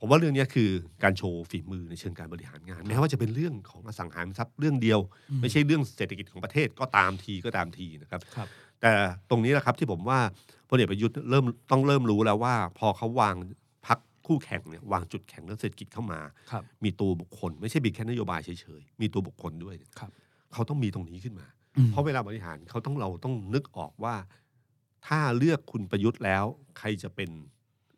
ผมว่าเรื่องเนี้ยคือการโชว์ฝีมือในเชิงการบริหารงาน แม้ว่าจะเป็นเรื่องของอสังหาริมทรัพย์เรื่องเดียว ไม่ใช่เรื่องเศรษฐกิจของประเทศก็ตามทีก็ตามทีนะครับครับแต่ตรงนี้แหละครับที่ผมว่าพลเอกประยุทธ์เริ่มต้องเริ่มรู้แล้วว่า พอเขาวางพัก คู่แข่งเนี่ยวางจุดแข่งเรื่องเศรษฐกิจเข้ามาครับมีตัวบุคคล ไม่ใช่มีแค่นโยบายเฉยๆ มีตัวบุคคลด้วยเนี่ยครับเขาต้องมีตรงนี้ขึ้นมาอืมเพราะเวลาบริหารเขาต้องเราต้องนึกออกว่า ถ้าเลือกคุณประยุทธ์แล้ว ใครจะเป็น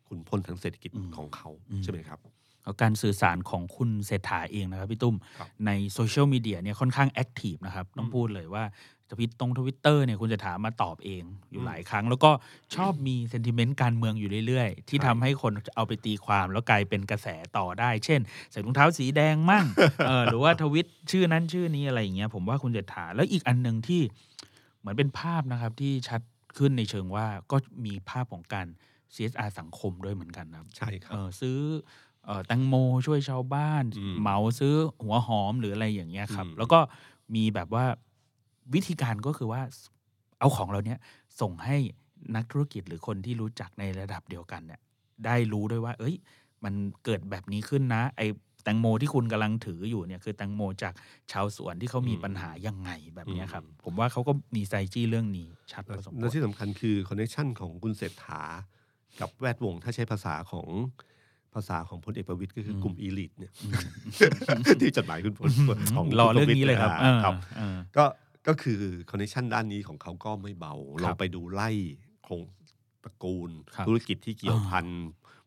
ขุนพลทางเศรษฐกิจอืมของเขาอืมใช่ไหมครับแล้วการสื่อสารของคุณเศรษฐาเองนะครับพี่ตุ้มครับในโซเชียลมีเดียเนี่ยค่อนข้างแอคทีฟนะครับ ต้องอืมพูดเลยว่า จะพิตรงทวิตเตอร์เนี่ยคุณเศรษฐามาตอบเองอยู่อืมหลายครั้ง แล้วก็ชอบมีเซนติเมนต์การเมืองอยู่เรื่อยๆ ที่ใช่ทำให้คนเอาไปตีความแล้วกลายเป็นกระแสต่อได้ เช่น ใส่รองเท้าสีแดงมั่งเออหรือว่าทวิตชื่อนั้นชื่อนี้อะไรอย่างเงี้ยผมว่าคุณเศรษฐาแล้วอีกอันหนึ่งที่เหมือนเป็นภาพนะครับที่ชัดขึ้นในเชิงว่าก็มีภาพของการ CSR สังคมด้วยเหมือนกันนะครับใช่ครัเอบอซื้อเอ่อแตงโมช่วยชาวบ้านอืมเหมาซื้อหัวหอมหรืออะไรอย่างเงี้ยครับอืมแล้วก็มีแบบว่า วิธีการก็คือว่าเอาของเราเนี้ยส่งให้นักธุรกิจหรือคนที่รู้จักในระดับเดียวกันเนี่ยได้รู้ด้วยว่า เอ้ย มันเกิดแบบนี้ขึ้นนะ ไอแตงโมที่คุณกำลังถืออยู่เนี่ยคือแตงโมจากชาวสวนที่เขามีอืมปัญหายังไงแบบเนี้ยครับอืมผมว่าเขาก็มีไซจี้เรื่องนี้ชัดพและอสมคและวรที่สำคัญคือคอนเนคชันของคุณเศรษฐา กับแวดวงถ้าใช้ภาษาของภาษาของพลเอกประวิตยก็คืออมกลุ่มอีลิทเนี่ยอืมที่จดหมายคุณพลของรอคุณเรื่องประวิตนี้เลยครับอ่าครับเออก็ ก็คือคอนเนคชันด้านนี้ของเขาก็ไม่เบาครับลองไปดูไล่โครงตระกูลครับธุรกิจที่เกี่ยวพัน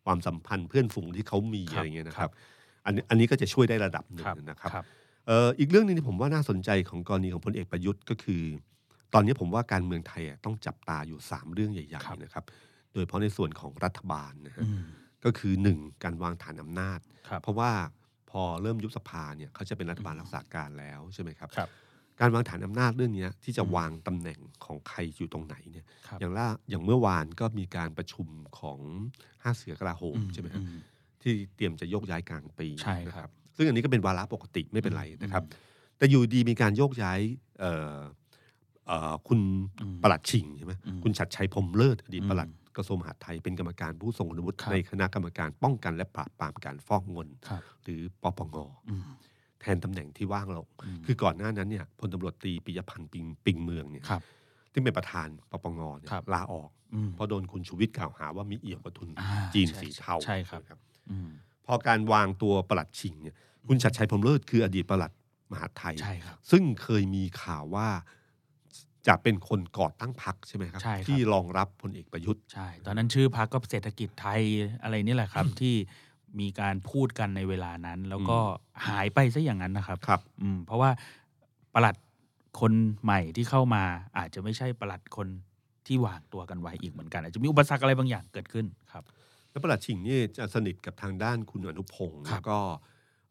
ความสัมพันธ์เพื่อนฝูงที่เขามีครับอะไรเงี้ยนะคครัรับบอันนี้อันนี้ก็จะช่วยได้ระดับหนึ่งครับนะครับครับเอ่ออีกเรื่องหนึงที่ผมว่าน่าสนใจของกรณีของพลเอกประยุทธ์ก็คือ ตอนนี้ผมว่าการเมืองไทยอะต้องจับตาอยู่ 3 เรื่องใหญ่ครับๆนะครับ โดยเฉพาะในส่วนของรัฐบาลนะฮะอืมก็คือหนึ่งการวางฐานอำนาจครับเพราะว่าพอเริ่มยุบสภาเนี่ยเขาจะเป็นรัฐบาลรักษาการแล้วใช่ไหมครับครับ การวางฐานอำนาจเรื่องเนี้ยที่จะอืมวางตำแหน่งของใครอยู่ตรงไหนเนี่ยครับอย่างล่าอย่างเมื่อวานก็มีการประชุมของห้าเสือกลาโหมอืใช่ไหมครับอืที่เตรียมจะโยกย้ายกลางปีใช่ครับนะครับ ซึ่งอันนี้ก็เป็นวาระปกติไม่เป็นไรอืมนะครับ แต่อยู่ดีมีการโยกย้ายเอ่อเอ่อคุณอืมประหลัดชิงใช่ไหมอืมคุณชัดชัยพรหมเลิศอดีตอืมประหลัดกระทรวงมหาดไทยเป็นกรรมการผู้ทรงคุณวุฒิครับในคณะกรรมการป้องกันและปราบปรามการฟอกเงินครับหรือปปงอืม แทนตำแหน่งที่ว่างลงอืมคือก่อนหน้านั้นเนี่ยพลตำรวจตรีปิยพันธ์ปิงปิงเมืองเนี่ยครับซึ่งเป็นประธานปปงเนี่ยครับลาออกอืมเพราะโดนคุณชูวิทย์กล่าวหาว่ามีเอี่ยวกับทุนอ่าจีนใช่สีเทาใช่ครับไหมอืมพอการวางตัวประหลัดชิงเนี่ยคุณชัดชัยพรหมเลิศคืออดีตประหลัดมหาดไทยใช่ครับซึ่งเคยมีข่าวว่าจะเป็นคนก่อตั้งพรรคใช่ไหมครับใช่ครับที่รองรับพลเอกประยุทธ์ใช่ ตอนนั้นชื่อพักก็เศรษฐกิจไทยอะไรนี่แหละครับ ที่ มีการพูดกันในเวลานั้น แล้วก็หายไปซะอย่างนั้นนะครับครับ อืมเพราะว่าประหลัดคนใหม่ที่เข้ามาอาจจะไม่ใช่ประหลัดคนที่วางตัวกันไว้อีกเหมือนกัน อาจจะมีอุปสรรคอะไรบางอย่างเกิดขึ้นครับ แล้วประหลัดชิงนี่จะสนิทกับทางด้านคุณอนุพงศ์ครับแล้วก็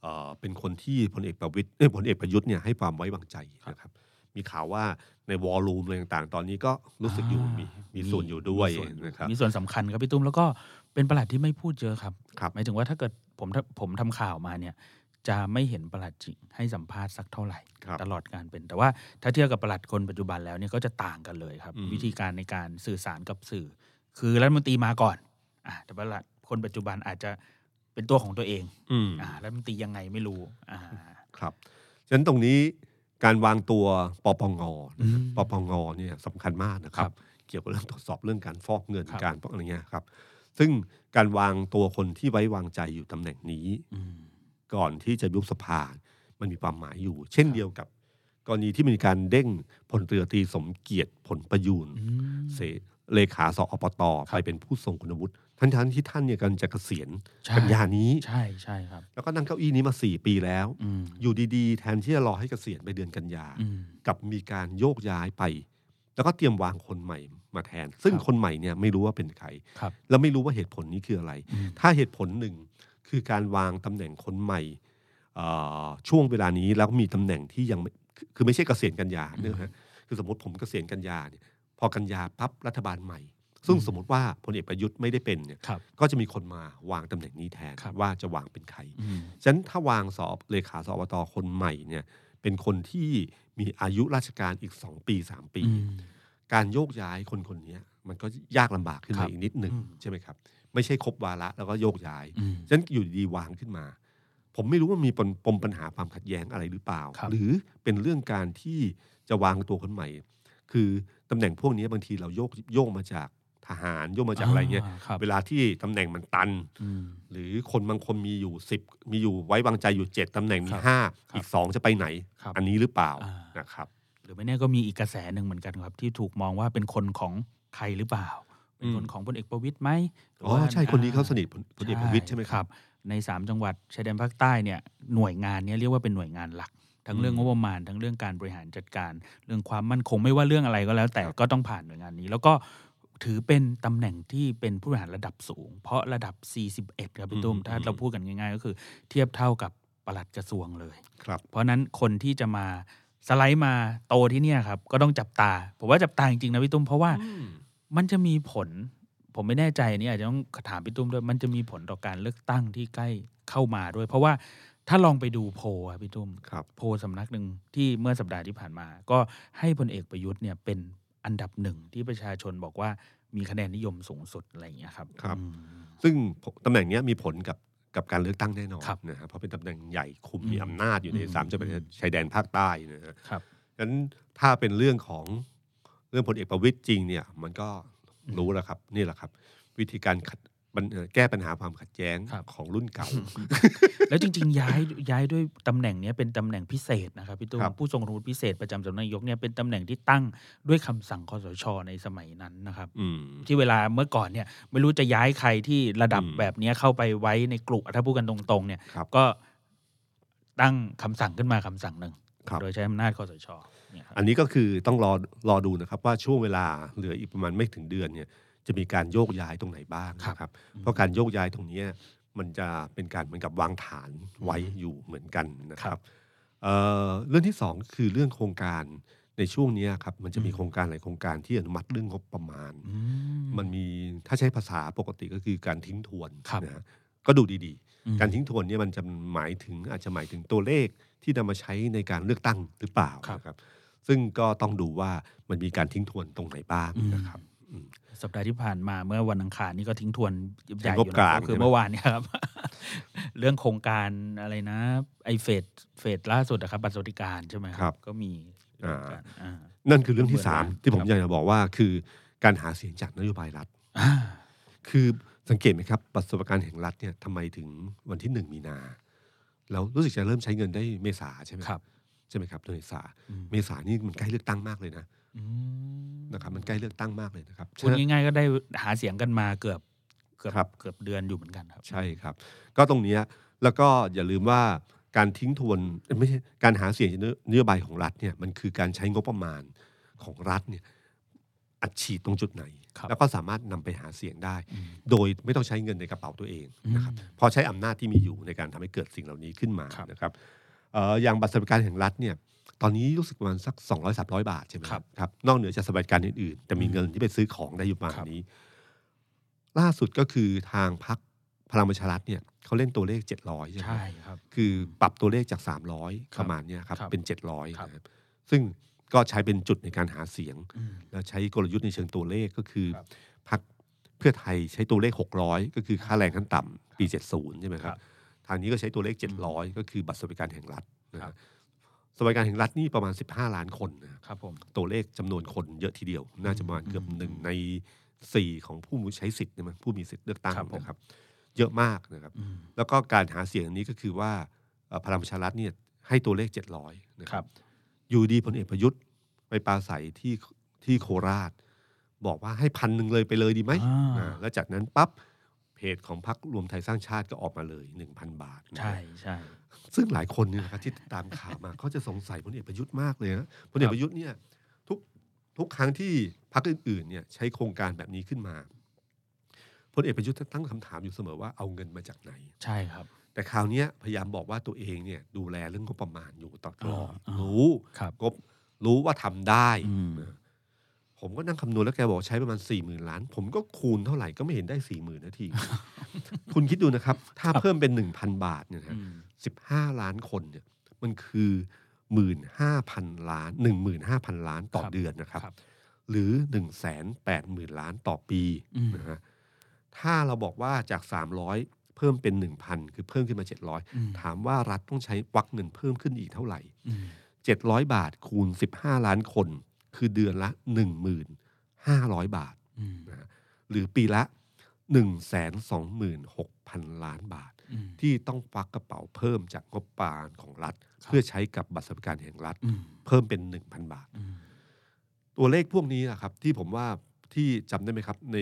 เอ่อเป็นคนที่พลเอกประวิตยเอ้ยพลเอกประยุทธ์เนี่ยให้ความไว้วางใจนะครับมีข่าวว่าในวอลลุ่มอะไรต่างๆ ตอนนี้ก็รู้สึกอยู่อ่ามีมีส่วนอยู่ด้วยมีส่นนะครับมีส่วนสำคัญครับพี่ตุ้มแล้วก็ เป็นประหลัดที่ไม่พูดเยอะครับครับ หมายถึงว่าถ้าเกิดผมถ้าผมทำข่าวมาเนี่ย จะไม่เห็นประหลัดจริงให้สัมภาษณ์สักเท่าไหร่ ครับตลอดการเป็น แต่ว่าถ้าเทียบกับประหลัดคนปัจจุบันแล้วเนี่ยก็จะต่างกันเลยครับ อืม วิธีการในการสื่อสารกับสื่อ คือรัฐมนตรีมาก่อนอ่าแต่ประหลัดคนปัจจุบันอาจจะเป็นตัวของตัวเองอืม อ่ารัฐมนตรียังไงไม่รู้อ่า ครับฉะนั้นตรงนี้การวางตัวปปงอืมปปงเนี่ยสำคัญมากนะครับครับเกี่ยวกับเรื่องตรวจสอบเรื่องการฟอกเงินครับ การพวกอะไรเงี้ยครับ ซึ่งการวางตัวคนที่ไว้วางใจอยู่ตำแหน่งนี้อืมก่อนที่จะยุบสภา มันมีความหมายอยู่ เช่นเดียวกับ กรณีที่มีการเด้งพลเรือตรีสมเกียรติผลประยูนอืมเสเลขาสอปตครับไปเป็นผู้ทรงคุณวุฒิทั้งทั้งๆที่ท่านเนี่ยกำลังจะเกษียณใช่กันยานี้ใช่ใช่ครับ แล้วก็นั่งเก้าอี้นี้มาสี่ปีแล้วอืมอยู่ดีๆ แทนที่จะรอให้เกษียณไปเดือนกันยาอืมกับมีการโยกย้ายไป แล้วก็เตรียมวางคนใหม่ มาแทน ซึ่งครับคนใหม่เนี่ยไม่รู้ว่าเป็นใครครับแล้วไม่รู้ว่าเหตุผลนี้คืออะไรอืมถ้าเหตุผลหนึ่งคือการวางตำแหน่งคนใหม่เอ่อช่วงเวลานี้แล้วมีตำแหน่งที่ยังไม่คือคือไม่ใช่เกษียณกันยาเนี่ยนะฮะคือสมมติผมเกษียณกันยาเนี่ยพอกันยาปั๊บรัฐบาลใหม่ ซึ่งอืมสมมติว่าพลเอกประยุทธ์ไม่ได้เป็นเนี่ยครับก็จะมีคนมาวางตำแหน่งนี้แทนครับว่าจะวางเป็นใครอืมฉะนั้นถ้าวางสอบเลขาสอบตคนใหม่เนี่ยเป็นคนที่มีอายุราชการอีกสองปีสามปีอืม การโยกย้ายคนคนนี้มันก็ยากลำบากขึ้นครัมาบอีกนิดหนึ่งอืมใช่ไหมครับ ไม่ใช่ครบวาระแล้วก็โยกย้ายอืมฉะนั้นอยู่ดีๆวางขึ้นมา ผมไม่รู้ว่ามีปมปมปัญหาความขัดแย้งอะไรหรือเปล่าครับหรือเป็นเรื่องการที่จะวางตัวคนใหม่ คือตำแหน่งพวกนี้บางทีเราโยกโยกมาจากทหารโยกมาจากอะไรเงี้ยครับเวลาที่ตำแหน่งมันตันอืมหรือคนบางคนมีอยู่สิบมีอยู่ไว้วางใจอยู่เจ็ดตำแหน่งมีครับห้าครับอีกสองจะไปไหนครับอันนี้หรือเปล่าอ่านะครับห รือไม่แน่ก็มีอีกกระแสหนึ่งเหมือนกันครับ ที่ถูกมองว่าเป็นคนของใครหรือเปล่า เป็นคนอืมของพลเอกประวิตยไหมหรือ๋อว่าใช่คนนี้เขาสนิทอ่พลเอกประวิตยใช่ไหมครับ ในสามจังหวัดชายแดนภาคใต้เนี่ยหน่วยงานเนี้เรียกว่าเป็นหน่วยงานหลัก ทั้งเรื่องอืงมบประมาณทั้งเรื่องการบริหารจัดการ เรื่องความมั่นคงไม่ว่าเรื่องอะไรก็แล้ว แต่ครับก็ต้องผ่านหน่วยงานนี้ แล้วก็ถือเป็นตำแหน่งที่เป็นผู้บริหารระดับสูง เพราะระดับ 41 ครับพี่ตุ้มถ้าเราพูดกันง่าย ๆ ก็คือเทียบเท่ากับปลัดกระทรวงเลยครับเพราะฉะนั้นคนที่จะมา สไลด์มาโตที่เนี่ยครับ ก็ต้องจับตา ผมว่าจับตาจริงๆนะพี่ตุ้มเพราะว่าอืมมันจะมีผล ผมไม่แน่ใจอันนี่อาจจะต้องถามพี่ตุ้มด้วยมันจะมีผลต่อการเลือกตั้งที่ใกล้เข้ามาด้วย เพราะว่าถ้าลองไปดูโพลอะพี่ตุ้มครับโพลสำนักหนึ่งที่เมื่อสัปดาห์ที่ผ่านมา ก็ให้พลเอกประยุทธ์เนี่ยเป็นอันดับหนึ่งที่ประชาชนบอกว่ามีคะแนนนิยมสูงสุดอะไรอย่างเงี้ยครับครับอืมซึ่งตำแหน่งเนี้ยมีผลกับ กับการเลือกตั้งแน่นอนครับนะฮะเพราะเป็นตำแหน่งใหญ่คุมอืมมีอำนาจอยู่ในอืมสามจังหวัดอืมชายแดนภาคใต้นะฮะครับฉะนั้นถ้าเป็นเรื่องของเรื่องพลเอกประวิตยจริงเนี่ย มันก็รู้แล้วครับ นี่แหละครับ วิธีการขัด มันเอ่อแก้ปัญหาความขัดแย้งครับของรุ่นเก่า แล้วจริง ๆ ย้ายย้ายด้วยตำแหน่งเนี้ยเป็นตำแหน่งพิเศษนะครับพี่ตุ้มครับผู้ทรงคุณวุฒิพิเศษประจำสำนักนายกเนี่ยเป็นตำแหน่งที่ตั้งด้วยคำสั่งคอสชในสมัยนั้นนะครับอืมที่เวลาเมื่อก่อนเนี่ยไม่รู้จะย้ายใครที่ระดับอืมแบบเนี้ยเข้าไปไว้ในกลุ่ถ้าพูดกันตรงๆ เนี่ยครับก็ตั้งคำสั่งขึ้นมาคำสั่งหนึ่งครับโดยใช้อำนาจคอสชเนี่ยครับอันนี้ก็คือต้องรอรอดูนะครับว่าช่วงเวลาเหลืออีกประมาณไม่ถึงเดือนเนี่ย จะมีการโยกย้ายตรงไหนบ้างนะครับ เพราะการโยกย้ายตรงเนี้ยมันจะเป็นการเหมือนกับวางฐานไว้อยู่เหมือนกันนะครับเอ่อเรื่องที่สองคือเรื่องโครงการในช่วงเนี้ยครับมันจะมีโครงการหลายโครงการที่อนุมัติเรื่องงบประมาณอืมมันมีถ้าใช้ภาษาปกติก็คือการทิ้งทวนครับนะฮะก็ดูดีอืมๆการทิ้งทวนเนี่ยมันจะหมายถึงอาจจะหมายถึงตัวเลขที่นำมาใช้ในการเลือกตั้งหรือเปล่าครับนะครับ ซึ่งก็ต้องดูว่ามันมีการทิ้งทวนตรงไหนบ้างนะครับอืม สัปดาห์ที่ผ่านมาเมื่อวันอังคารนี่ก็ทิ้งทวนใหญ่งอบยู่กลางนะก็คือใช่ไหมเมื่อวานเนี่ยครับ เรื่องโครงการอะไรนะ ไอเฟสเฟสล่าสุดนะครับบัตรสวัสดิการใช่ไหมก็มีเรื่องกันอ่านั่นคือเรื่องที่สามเหมือนกันที่ผมครับอยากจะบอกว่าคือการหาเสียงจากนโยบายรัฐอ่าคือสังเกตไหมครับบัตรสวัสดิการแห่งรัฐเนี่ยทำไมถึงวันที่หนึ่งมีนาแล้วรู้สึกจะเริ่มใช้เงินได้เมษาใช่ไหมครับใช่ไหมครับเดือนเมษาอืมเมษานี่มันใกล้เลือกตั้งมากเลยนะอืม นะครับมันใกล้เลือกตั้งมากเลยนะครับพูดง่ายๆก็ได้หาเสียงกันมาเกือบเกือบครับเกือบเดือนอยู่เหมือนกันครับ ใช่ครับ ก็ตรงเนี้ยแล้วก็อย่าลืมว่าการทิ้งทวนเอ้ยไม่ใช่การหาเสียงจากนโยบายของรัฐเนี่ยมันคือการใช้งบประมาณของรัฐเนี่ยอัดฉีดตรงจุดไหนครับแล้วก็สามารถนำไปหาเสียงได้อืมโดยไม่ต้องใช้เงินในกระเป๋าตัวเองนะครับอืมพอใช้อำนาจที่มีอยู่ในการทำให้เกิดสิ่งเหล่านี้ขึ้นมาครับนะครับเอ่ออย่างบัตรสวัสดิการแห่งรัฐเนี่ย ตอนนี้รู้สึกประมาณสัก 200 300 บาทใช่ไหมครับครับ นอกเหนือจากสวัสดิการอื่นๆ แต่มีอืมเงินที่ไปซื้อของได้อยู่ประมาณครับนี้ ล่าสุดก็คือทางพักพลังประชารัฐเนี่ยเขาเล่นตัวเลข 700 ใช่ไหมใช่ครับ คือปรับตัวเลขจากครับ300 ประมาณเนี้ยครับครับเป็นครับ700นะครับซึ่งก็ใช้เป็นจุดในการหาเสียงอืมแล้วใช้กลยุทธ์ในเชิงตัวเลขก็คือครับพักเพื่อไทยใช้ตัวเลข 600 ก็คือค่าแรงขั้นต่ำปี 70 ใช่ไหมคครัรับบทางนี้ก็ใช้ตัวเลข 700 ก็คือบัตรสวัสดิการแห่งรัฐนะคครัรับบ สวัสดิการแห่งรัฐนี่ประมาณ 15 ล้านคนนะครับครับผมตัวเลขจำนวนคนเยอะทีเดียว น่าจะประมาณเกือบอืมหนึ่งในสี่ของผู้ใช้สิทธิ์เนี่ยมันผู้มีสิทธิ์เลือกตั้งครับผมนะครับ เยอะมากนะครับอืมแล้วก็การหาเสียงอันนี้ก็คือว่าเอ่อพลังประชารัฐเนี่ยให้ตัวเลข 700นะคครัรับบอยู่ดีพลเอกประยุทธ์ไปปราศัยที่ที่โคราช บอกว่าให้พันหนึ่งเลยไปเลยดีไหมอ่าอ่าแล้วจากนั้นปั๊บ เพจของพรรครวมไทยสร้างชาติก็ออกมาเลย 1,000 บาทนะใช่ใช่ซึ่งหลายคนเนี่ยนะครับที่ติดตามข่าวมาเขาจะสงสัยพลเอกประยุทธ์มากเลยนะพลเอกประยุทธ์เนี่ยทุกทุกครั้งที่พรรคอื่นๆเนี่ยใช้โครงการแบบนี้ขึ้นมาพลเอกประยุทธ์จะตั้งคำถามอยู่เสมอว่าเอาเงินมาจากไหน ใช่ครับ แต่คราวเนี้ยพยายามบอกว่าตัวเองเนี่ยดูแลเรื่องงบประมาณอยู่ตลอดอ่ารู้ครับงบรู้ว่าทำได้อืมนะ ผมก็นั่งคำนวณแล้วแกบอกใช้ประมาณสี่หมื่นล้าน ผมก็คูณเท่าไหร่ก็ไม่เห็นได้สี่หมื่นนาที คุณคิดดูนะครับ ถ้าเพิ่มเป็นหนึ่งพันบาทเนี่ยนะอืมสิบห้าล้านคนเนี่ยมันคือหมื่นห้าพันล้านหนึ่งหมื่นห้าพันล้านต่อครับเดือนนะครับครับ หรือหนึ่งแสนแปดหมื่นล้านต่อปีอืมนะฮะถ้าเราบอกว่าจากสามร้อยเพิ่มเป็นหนึ่งพันคือเพิ่มขึ้นมาเจ็ดร้อยอืมถามว่ารัฐต้องใช้วักเงินเพิ่มขึ้นอีกเท่าไหร่อืมเจ็ดร้อยบาทคูณสิบห้าล้านคน คือเดือนละหนึ่งหมื่นห้าร้อยบาทอืมนะฮะหรือปีละหนึ่งแสนสองหมื่นหกพันล้านบาทอืมที่ต้องฟักกระเป๋าเพิ่มจากงบประมาณของรัฐ เพื่อใช้กับบัตรสวัสดิการแห่งรัฐอืมเพิ่มเป็นหนึ่งพันบาทอืมตัวเลขพวกนี้นะครับที่ผมว่าที่จำได้ไหมครับ ใน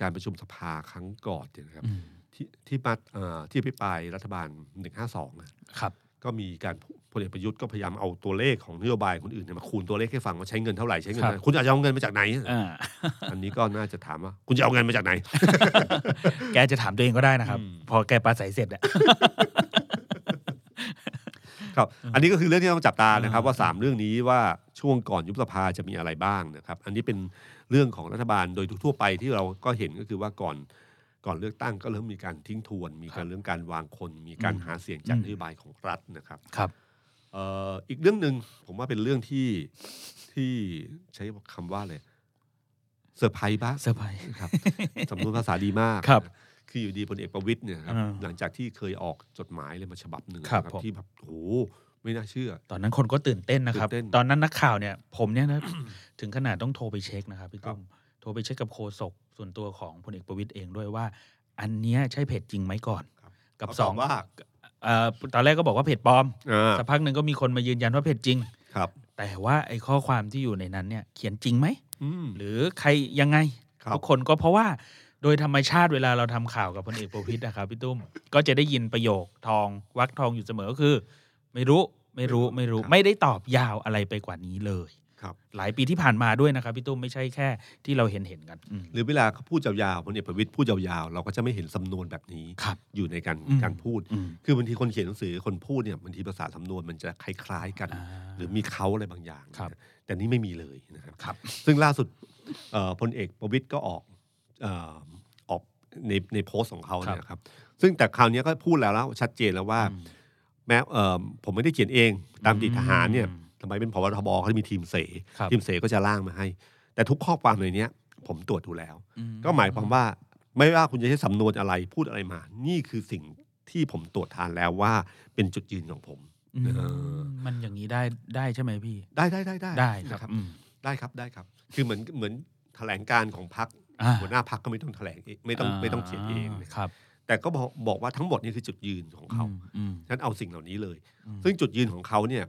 การประชุมสภาครั้งก่อนเนี่ยนะครับอืมที่ที่มาเอ่อที่พิปรายรัฐบาล 152ครับ ก็มีการพลเอกประยุทธ์ก็พยายามเอาตัวเลขของนโยบายคนอื่นเนี่ยมาคูณตัวเลขให้ฟังว่าใช้เงินเท่าไหร่ใช้เงินครับเท่าไหร่คุณอาจจะเอาเงินมาจากไหนอ่าอันนี้ก็น่าจะถามว่า คุณจะเอาเงินมาจากไหน แกจะถามตัวเองก็ได้นะครับอืมพอแกปราศัยเสร็จอะครับ อันนี้ก็คือเรื่องที่ต้องจับตานะครับอ่าว่าสามเรื่องนี้ว่าช่วงก่อนยุบสภาจะมีอะไรบ้างนะครับ อันนี้เป็นเรื่องของรัฐบาลโดยทั่วไปที่เราก็เห็นก็คือว่าก่อน ก่อนเลือกตั้งก็เริ่มมีการทิ้งทวน มีการเรื่องการวางคน มีการหาเสียงจากนโยบายของรัฐนะครับครับเอ่ออีกเรื่องหนึ่งผมว่าเป็นเรื่องที่ที่ใช้คำว่าเลยเซอร์ไพรส์บ้างเซอร์ไพรส์ครับสำนวนภาษาดีมากครับคืออยู่ดีพลเอกประวิตรเนี่ยครับอ่าหลังจากที่เคยออกจดหมายเลยมาฉบับหนึ่งครับนะผมที่แบบโอ้โหไม่น่าเชื่อ ตอนนั้นคนก็ตื่นเต้นนะครับตื่นเต้นตอนนั้นนักข่าวเนี่ย ผมเนี่ยนะถึงขนาดต้องโทรไปเช็คนะครับพี่ตุ้มครับ โทรไปเช็คกับโฆษกส่วนตัวของพลเอกประวิตยเองด้วยว่า อันเนี้ยใช่เพจจริงไหมก่อนครับกับเขาสตอองบว่าเอ่อตอนแรกก็บอกว่าเพจปลอมอ่าสักพักหนึ่งก็มีคนมายืนยันว่าเพจจริง ครับ แต่ว่าไอ้ข้อความที่อยู่ในนั้นเนี่ยเขียนจริงไหม อืม หรือใครยังไงครับ ทุกคนก็เพราะว่าโดยธรรมชาติเวลาเราทำข่าวกับพลเอกประวิตยนะครับพี่ตุ้ม ก็จะได้ยินประโยคทองวักทองอยู่เสมอก็คือ ไม่รู้ไม่รู้ไม่รู้ ไม่ได้ตอบยาวอะไรไปกว่านี้เลยครับ หลายปีที่ผ่านมาด้วยนะครับพี่ตุ้มไม่ใช่แค่ที่เราเห็นเห็นๆกันอืมหรือเวลาเขาพูดยาวๆพลเอกประวิตยพูดยาวๆ เราก็จะไม่เห็นสำนวนแบบนี้ครับอยู่ในการอืมการพูดอืมคือบางทีคนเขียนหนังสือคนพูดเนี่ยบางทีภาษาสำนวนมันจะคล้ายๆกันอ่าหรือมีเขาอะไรบางอย่างครับนะแต่นี่ไม่มีเลยนะครับครับซึ่งล่าสุดเอ่อพลเอกประวิตยก็ออกเอ่อออกในในโพสต์ของเขาเนี่ยครับ ซึ่งแต่คราวนี้ก็พูดแล้วแล้วชัดเจนแล้วว่าอืมแม้เอ่อผมไม่ได้เขียนเองตามติทหารเนี่ย อืมทำไมเป็นพบทบเขาจะมีทีมเสครับทีมเสก็จะร่างมาให้ แต่ทุกข้อความในเนี้ยผมตรวจดูแล้วอืก็หมายความว่าไม่ว่าคุณจะใช้สำนวนอะไรพูดอะไรมา นี่คือสิ่งที่ผมตรวจทานแล้วว่าเป็นจุดยืนของผมอืมเออมันอย่างนี้ได้ได้ใช่ไหมพี่ ได้ได้ได้ได้ได้คนะรับครับอืมได้ครับได้ครับ คือเหมือนเหมือนแถลงการของพักอ่าหัวหน้าพักก็ไม่ต้องแถลงเองไม่ต้องไม่ต้องเขียนเองนะครับ แต่ก็บอกบอกว่าทั้งหมดนี่คือจุดยืนของเขาอืมอืมฉะนั้นเอาสิ่งเหล่านี้เลยอืมซึ่งจุดยืนของเขาเนี่ย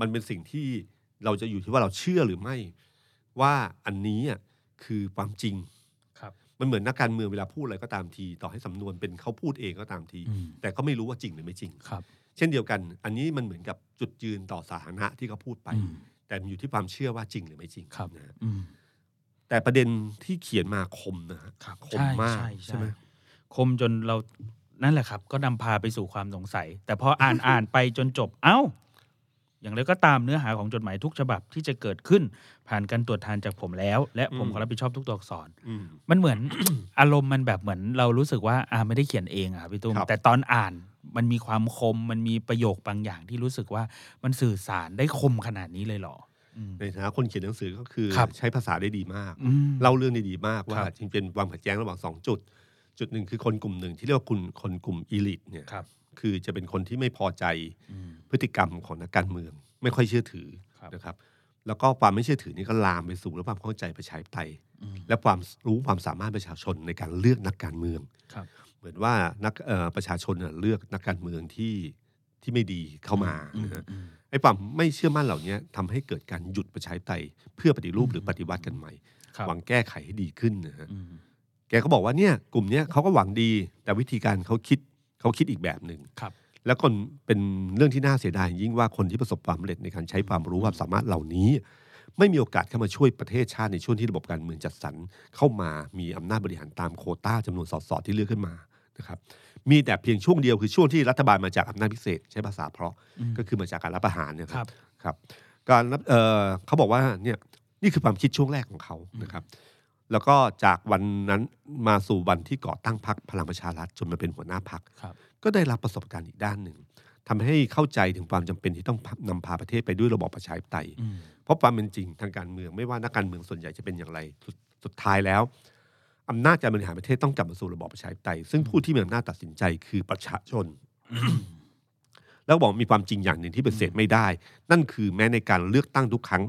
มันเป็นสิ่งที่เราจะอยู่ที่ว่าเราเชื่อหรือไม่ ว่าอันนี้อะคือความจริงครับ มันเหมือนนักการเมืองเวลาพูดอะไรก็ตามที ต่อให้สำนวนเป็นเขาพูดเองก็ตามทีอืมแต่ก็ไม่รู้ว่าจริงหรือไม่จริงครับ เช่นเดียวกัน อันนี้มันเหมือนกับจุดยืนต่อสาธารณะที่เขาพูดไปอืมแต่มันอยู่ที่ความเชื่อว่าจริงหรือไม่จริงครับนะฮะอืมแต่ประเด็นที่เขียนมาคมนะฮะครับคมมากใช่ใช่ไหมคมจนเรานั่นแหละครับ ก็นำพาไปสู่ความสงสัย แต่พออ่านอ่านไปจนจบ เอ้า อย่างไรก็ตามเนื้อหาของจดหมายทุกฉบับที่จะเกิดขึ้น ผ่านการตรวจทานจากผมแล้ว และผมขอรับผิดชอบทุกตัวอักษรอืมมันเหมือนอารมณ์มันแบบเหมือนเรารู้สึกว่าอ่าไม่ได้เขียนเองอะพี่ตุ้มครับแต่ตอนอ่านมันมีความคมมันมีประโยคบางอย่างที่รู้สึกว่ามันสื่อสารได้คมขนาดนี้เลยเหรออืมในฐานะคนเขียนหนังสือก็คือครับใช้ภาษาได้ดีมากอืมเล่าเรื่องได้ดีมากว่าครับจริงเป็นความขัดแย้งระหว่างสองจุด จุดหนึ่งคือคนกลุ่มหนึ่งที่เรียกว่าคุณคนกลุ่มอีลิทเนี่ย ครับคือจะเป็นคนที่ไม่พอใจอืมพฤติกรรมของนักการเมือง ไม่ค่อยเชื่อถือครับนะครับ แล้วก็ความไม่เชื่อถือนี่ก็ลามไปสู่และความเข้าใจประชาธิปไตยอืมและความรู้ความสามารถประชาชนในการเลือกนักการเมืองครับเหมือนว่านักเอ่อประชาชนน่ะเลือกนักการเมืองที่ที่ไม่ดีเข้ามาอืมนะฮะอืมไอ้ความไม่เชื่อมั่นเหล่านี้ทำให้เกิดการหยุดประชาธิปไตยเพื่อปฏิรูปหรือปฏิวัติกันใหม่ครับหวังแก้ไขให้ดีขึ้นนะฮะอืมแกก็บอกว่าเนี่ยกลุ่มเนี้ยเขาก็หวังดี แต่วิธีการเขาคิด เขาคิดอีกแบบหนึ่งครับ แล้วคนเป็นเรื่องที่น่าเสียดายยิ่งว่าคนที่ประสบความสำเร็จในการใช้ความรู้ความสามารถเหล่านี้ ไม่มีโอกาสเข้ามาช่วยประเทศชาติในช่วงที่ระบบการเมืองจัดสรรเข้ามามีอำนาจบริหารตามโควต้าจำนวนสสที่เลือกขึ้นมานะครับมีแต่เพียงช่วงเดียวคือช่วงที่รัฐบาลมาจากอำนาจพิเศษ ใช้ภาษาเพราะอืมก็คือมาจากการรับประหารเนยครับครับ การรับเอ่อเขาบอกว่าเนี่ยนี่คือความคิดช่วงแรกของเขานะครับ แล้วก็จากวันนั้นมาสู่วันที่ก่อตั้งพรรคพลังประชารัฐจนมาเป็นหัวหน้าพรรคครับก็ได้รับประสบการณ์อีกด้านหนึ่งทำให้เข้าใจถึงความจำเป็นที่ต้องนำพาประเทศไปด้วยระบอบประชาธิปไตยอืมเพราะความเป็นจริงทางการเมืองไม่ว่านักการเมืองส่วนใหญ่จะเป็นอย่างไรสุดสุดท้ายแล้วอำนาจการบริหารประเทศต้องกลับมาสู่ระบอบประชาธิปไตย ซึ่งผู้ที่มีอำนาจตัดสินใจคือประชาชน แล้วบอกมีความจริงอย่างหนึ่งที่ปฏิเสธไม่ได้ นั่นคือแม้ในการเลือกตั้งทุกครั้ง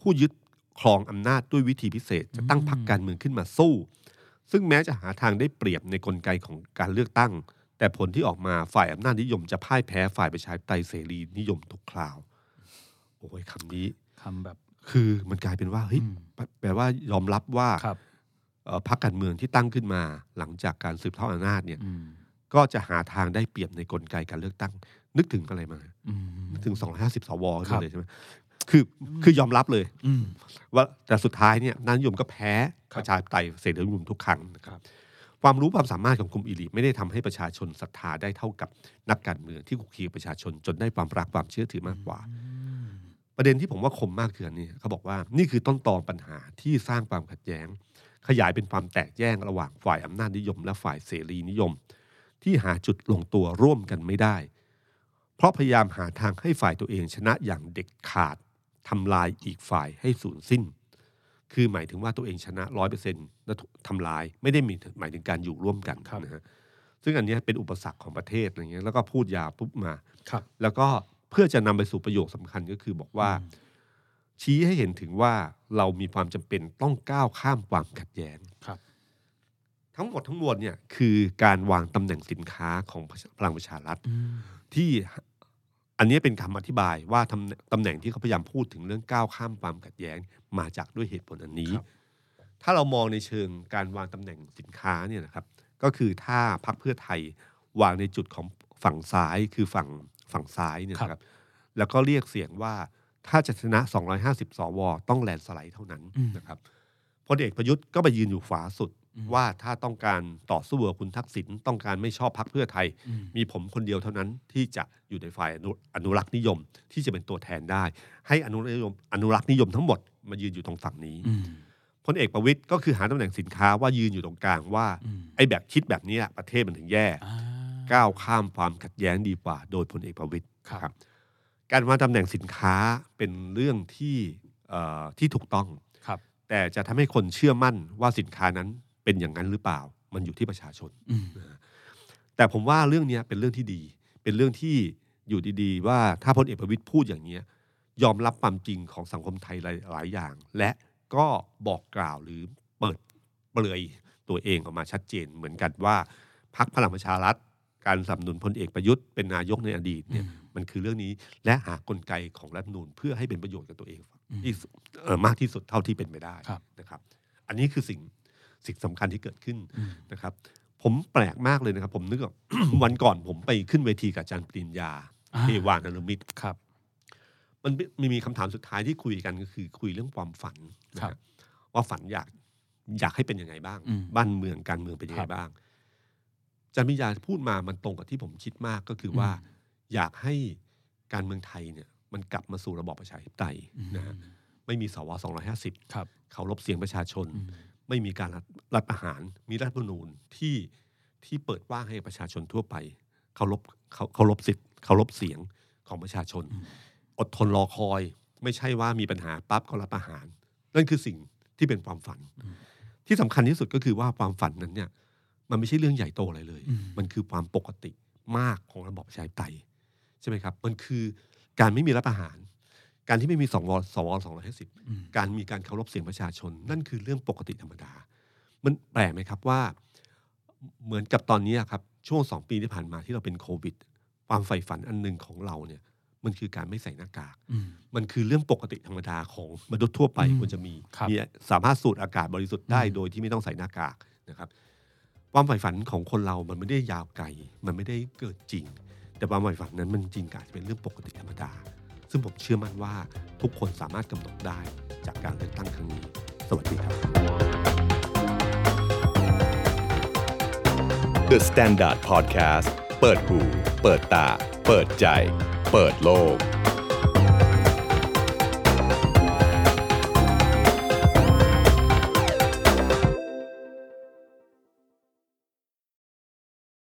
ผู้ยึด ครองอำนาจด้วยวิธีพิเศษ จะตั้งพรรคการเมืองขึ้นมาสู้ ซึ่งแม้จะหาทางได้เปรียบในกลไกของการเลือกตั้ง แต่ผลที่ออกมาฝ่ายอำนาจนิยมจะพ่ายแพ้ฝ่ายประชาธิปไตยเสรีนิยมทุกคราว โอ้ยคำนี้คำแบบ คือมันกลายเป็นว่าเฮ้ยอืมแปลแปลว่ายอมรับว่าครับเอ่อพรรคการเมืองที่ตั้งขึ้นมาหลังจากการสืบทอดอำนาจเนี่ยอืมก็จะหาทางได้เปรียบในกลไกการเลือกตั้ง นึกถึงอะไรมาอืมนึกถึง 250 สวครับเลยใช่ไหม คือคือยอมรับเลยอืมว่าแต่สุดท้ายเนี่ยอำนาจนิยมก็แพ้ครับประชาธิปไตยเสรีนิยมทุกครั้งนะครับความรู้ความสามารถของกลุ่มอีลิทไม่ได้ทำให้ประชาชนศรัทธาได้เท่ากับนักการเมืองที่คุกคีกับประชาชนจนได้ความรักความเชื่อถือมากกว่า ประเด็นที่ผมว่าคมมากคืออันนี้เขาบอกว่านี่คือต้นตอปัญหาที่สร้างความขัดแย้ง ขยายเป็นความแตกแยกระหว่างฝ่ายอำนาจนิยม และฝ่ายเสรีนิยม ที่หาจุดลงตัวร่วมกันไม่ได้ เพราะพยายามหาทางให้ฝ่ายตัวเองชนะอย่างเด็ดขาด ทำลายอีกฝ่ายให้สูญสิ้น คือหมายถึงว่าตัวเองชนะร้อยเปอร์เซ็นต์แล้วถูกทำลายไม่ได้มีหมายถึงการอยู่ร่วมกันครับนะฮะซึ่งอันเนี้ยเป็นอุปสรรคของประเทศอะไรเงี้ยแล้วก็พูดยาวปุ๊บมาครับ แล้วก็เพื่อจะนำไปสู่ประโยคสำคัญก็คือบอกว่า ชี้ให้เห็นถึงว่าเรามีความจำเป็นต้องก้าวข้ามความขัดแย้งครับ ทั้งหมดทั้งมวลเนี่ยคือการวางตำแหน่งสินค้าของพลังประชารัฐที่ อันนี้เป็นคำอธิบายว่าตำตำแหน่งที่เขาพยายามพูดถึงเรื่องก้าวข้ามความขัดแย้งมาจากด้วยเหตุผลอันนี้ครับถ้าเรามองในเชิงการวางตำแหน่งสินค้าเนี่ยนะครับ ก็คือถ้าพรรคเพื่อไทยวางในจุดของฝั่งซ้ายคือฝั่งฝั่งซ้ายเนี่ยนะครับ แล้วก็เรียกเสียงว่าถ้าจะชนะ 250 สว ต้องแลนด์สไลด์เท่านั้นอืมนะครับพลเอกประยุทธ์ก็ไปยืนอยู่ขวาสุดอืม ว่าถ้าต้องการต่อสู้กับคุณทักษิณต้องการไม่ชอบพรรคเพื่อไทยอืมมีผมคนเดียวเท่านั้นที่จะอยู่ในฝ่ายอนุอนุรักษ์นิยมที่จะเป็นตัวแทนได้ ให้อนุรักษ์นิยมอนุรักษ์นิยมทั้งหมดมายืนอยู่ตรงฝั่งนี้อืมพลเอกประวิตยก็คือหาตำแหน่งสินค้าว่ายืนอยู่ตรงกลางว่าอืมไอ้แบบคิดแบบนี้ประเทศมันถึงแย่อ่าก้าวข้ามความขัดแย้งดีกว่า โดยพลเอกประวิตยครับครับการวางตำแหน่งสินค้าเป็นเรื่องที่เอ่อที่ถูกต้องครับแต่จะทำให้คนเชื่อมั่นว่าสินค้านั้น เป็นอย่างนั้นหรือเปล่า มันอยู่ที่ประชาชนอืมแต่ผมว่าเรื่องเนี้ยเป็นเรื่องที่ดี เป็นเรื่องที่อยู่ดีๆ ว่าถ้าพลเอกประวิตยพูดอย่างเนี้ยยอมรับความจริงของสังคมไทยหลายหลายอย่าง และก็บอกกล่าวหรือเปิดเปลือยตัวเองออกมาชัดเจน เหมือนกันว่าพรรคพลังประชารัฐ การสนับสนุนพลเอกประยุทธ์เป็นนายกในอดีตเนี่ยอืมมันคือเรื่องนี้และหากลไกของรัฐธรรมนูญเพื่อให้เป็นประโยชน์กับตัวเองอืมที่สุดเอ่อมากที่สุดเท่าที่เป็นไปได้ครับนะครับ อันนี้คือสิ่ง สิ่งสำคัญที่เกิดขึ้นอืมนะครับ ผมแปลกมากเลยนะครับ ผมนึกว่าวันก่อนผมไปขึ้นเวทีกับอาจารย์ปริญญาอ่าเทวานอนุมิตรครับ มันมีมีคำถามสุดท้ายที่คุยกันก็คือ คุยเรื่องความฝันนะครัฮะบว่าฝันอยากอยากให้เป็นยังไงบ้างอืมบ้านเมืองการเมืองเป็นยังคไงรับบ้างอาจารย์ปริญญาพูดมามันตรงกับที่ผมคิดมากก็คือว่าอืมอยากให้การเมืองไทยเนี่ยมันกลับมาสู่ระบอบประชาธิปไตยนะฮะไม่มีสว250ครับเคารพเสียงประชาชนอืม ไม่มีการรัฐรัฐประหาร มีรัฐธรรมนูญที่ที่เปิดว่างให้ประชาชนทั่วไปเคารพเขาเคารพสิทธิ์เคารพเสียงของประชาชนอืมอดทนรอคอย ไม่ใช่ว่ามีปัญหาปั๊บก็รับประหาร นั่นคือสิ่งที่เป็นความฝัน ที่สำคัญที่สุดก็คือว่าความฝันนั้นเนี่ย มันไม่ใช่เรื่องใหญ่โตอะไรเลยอืมมันคือความปกติมากของระบอบประชาธิปไตยใช่ไหมครับ มันคือการไม่มีรัฐประหาร การที่ไม่มีสวสวสองร้อยห้าสิบอืมการมีการเคารพเสียงประชาชน นั่นคือเรื่องปกติธรรมดา มันแปลกไหมครับว่า เหมือนกับตอนนี้ครับช่วงสองปีที่ผ่านมาที่เราเป็นโควิด ความใฝ่ฝันอันหนึ่งของเราเนี่ย มันคือการไม่ใส่หน้ากากอืมมันคือเรื่องปกติธรรมดาของมนุษย์ทั่วไปอืมควรจะมีครับมีสามารถสูดอากาศบริสุทธิ์ได้อืมโดยที่ไม่ต้องใส่หน้ากากนะครับความใฝ่ฝันของคนเรามันไม่ได้ยาวไกล มันไม่ได้เกิดจริง แต่ความใฝ่ฝันนั้นมันจริงกาจเป็นเรื่องปกติธรรมดา ซึ่งผมเชื่อมั่นว่าทุกคนสามารถกำหนดได้จากการเลือกตั้งครั้งนี้ สวัสดีครับ The Standard Podcast เปิดหู เปิดตา เปิดใจ เปิดโลก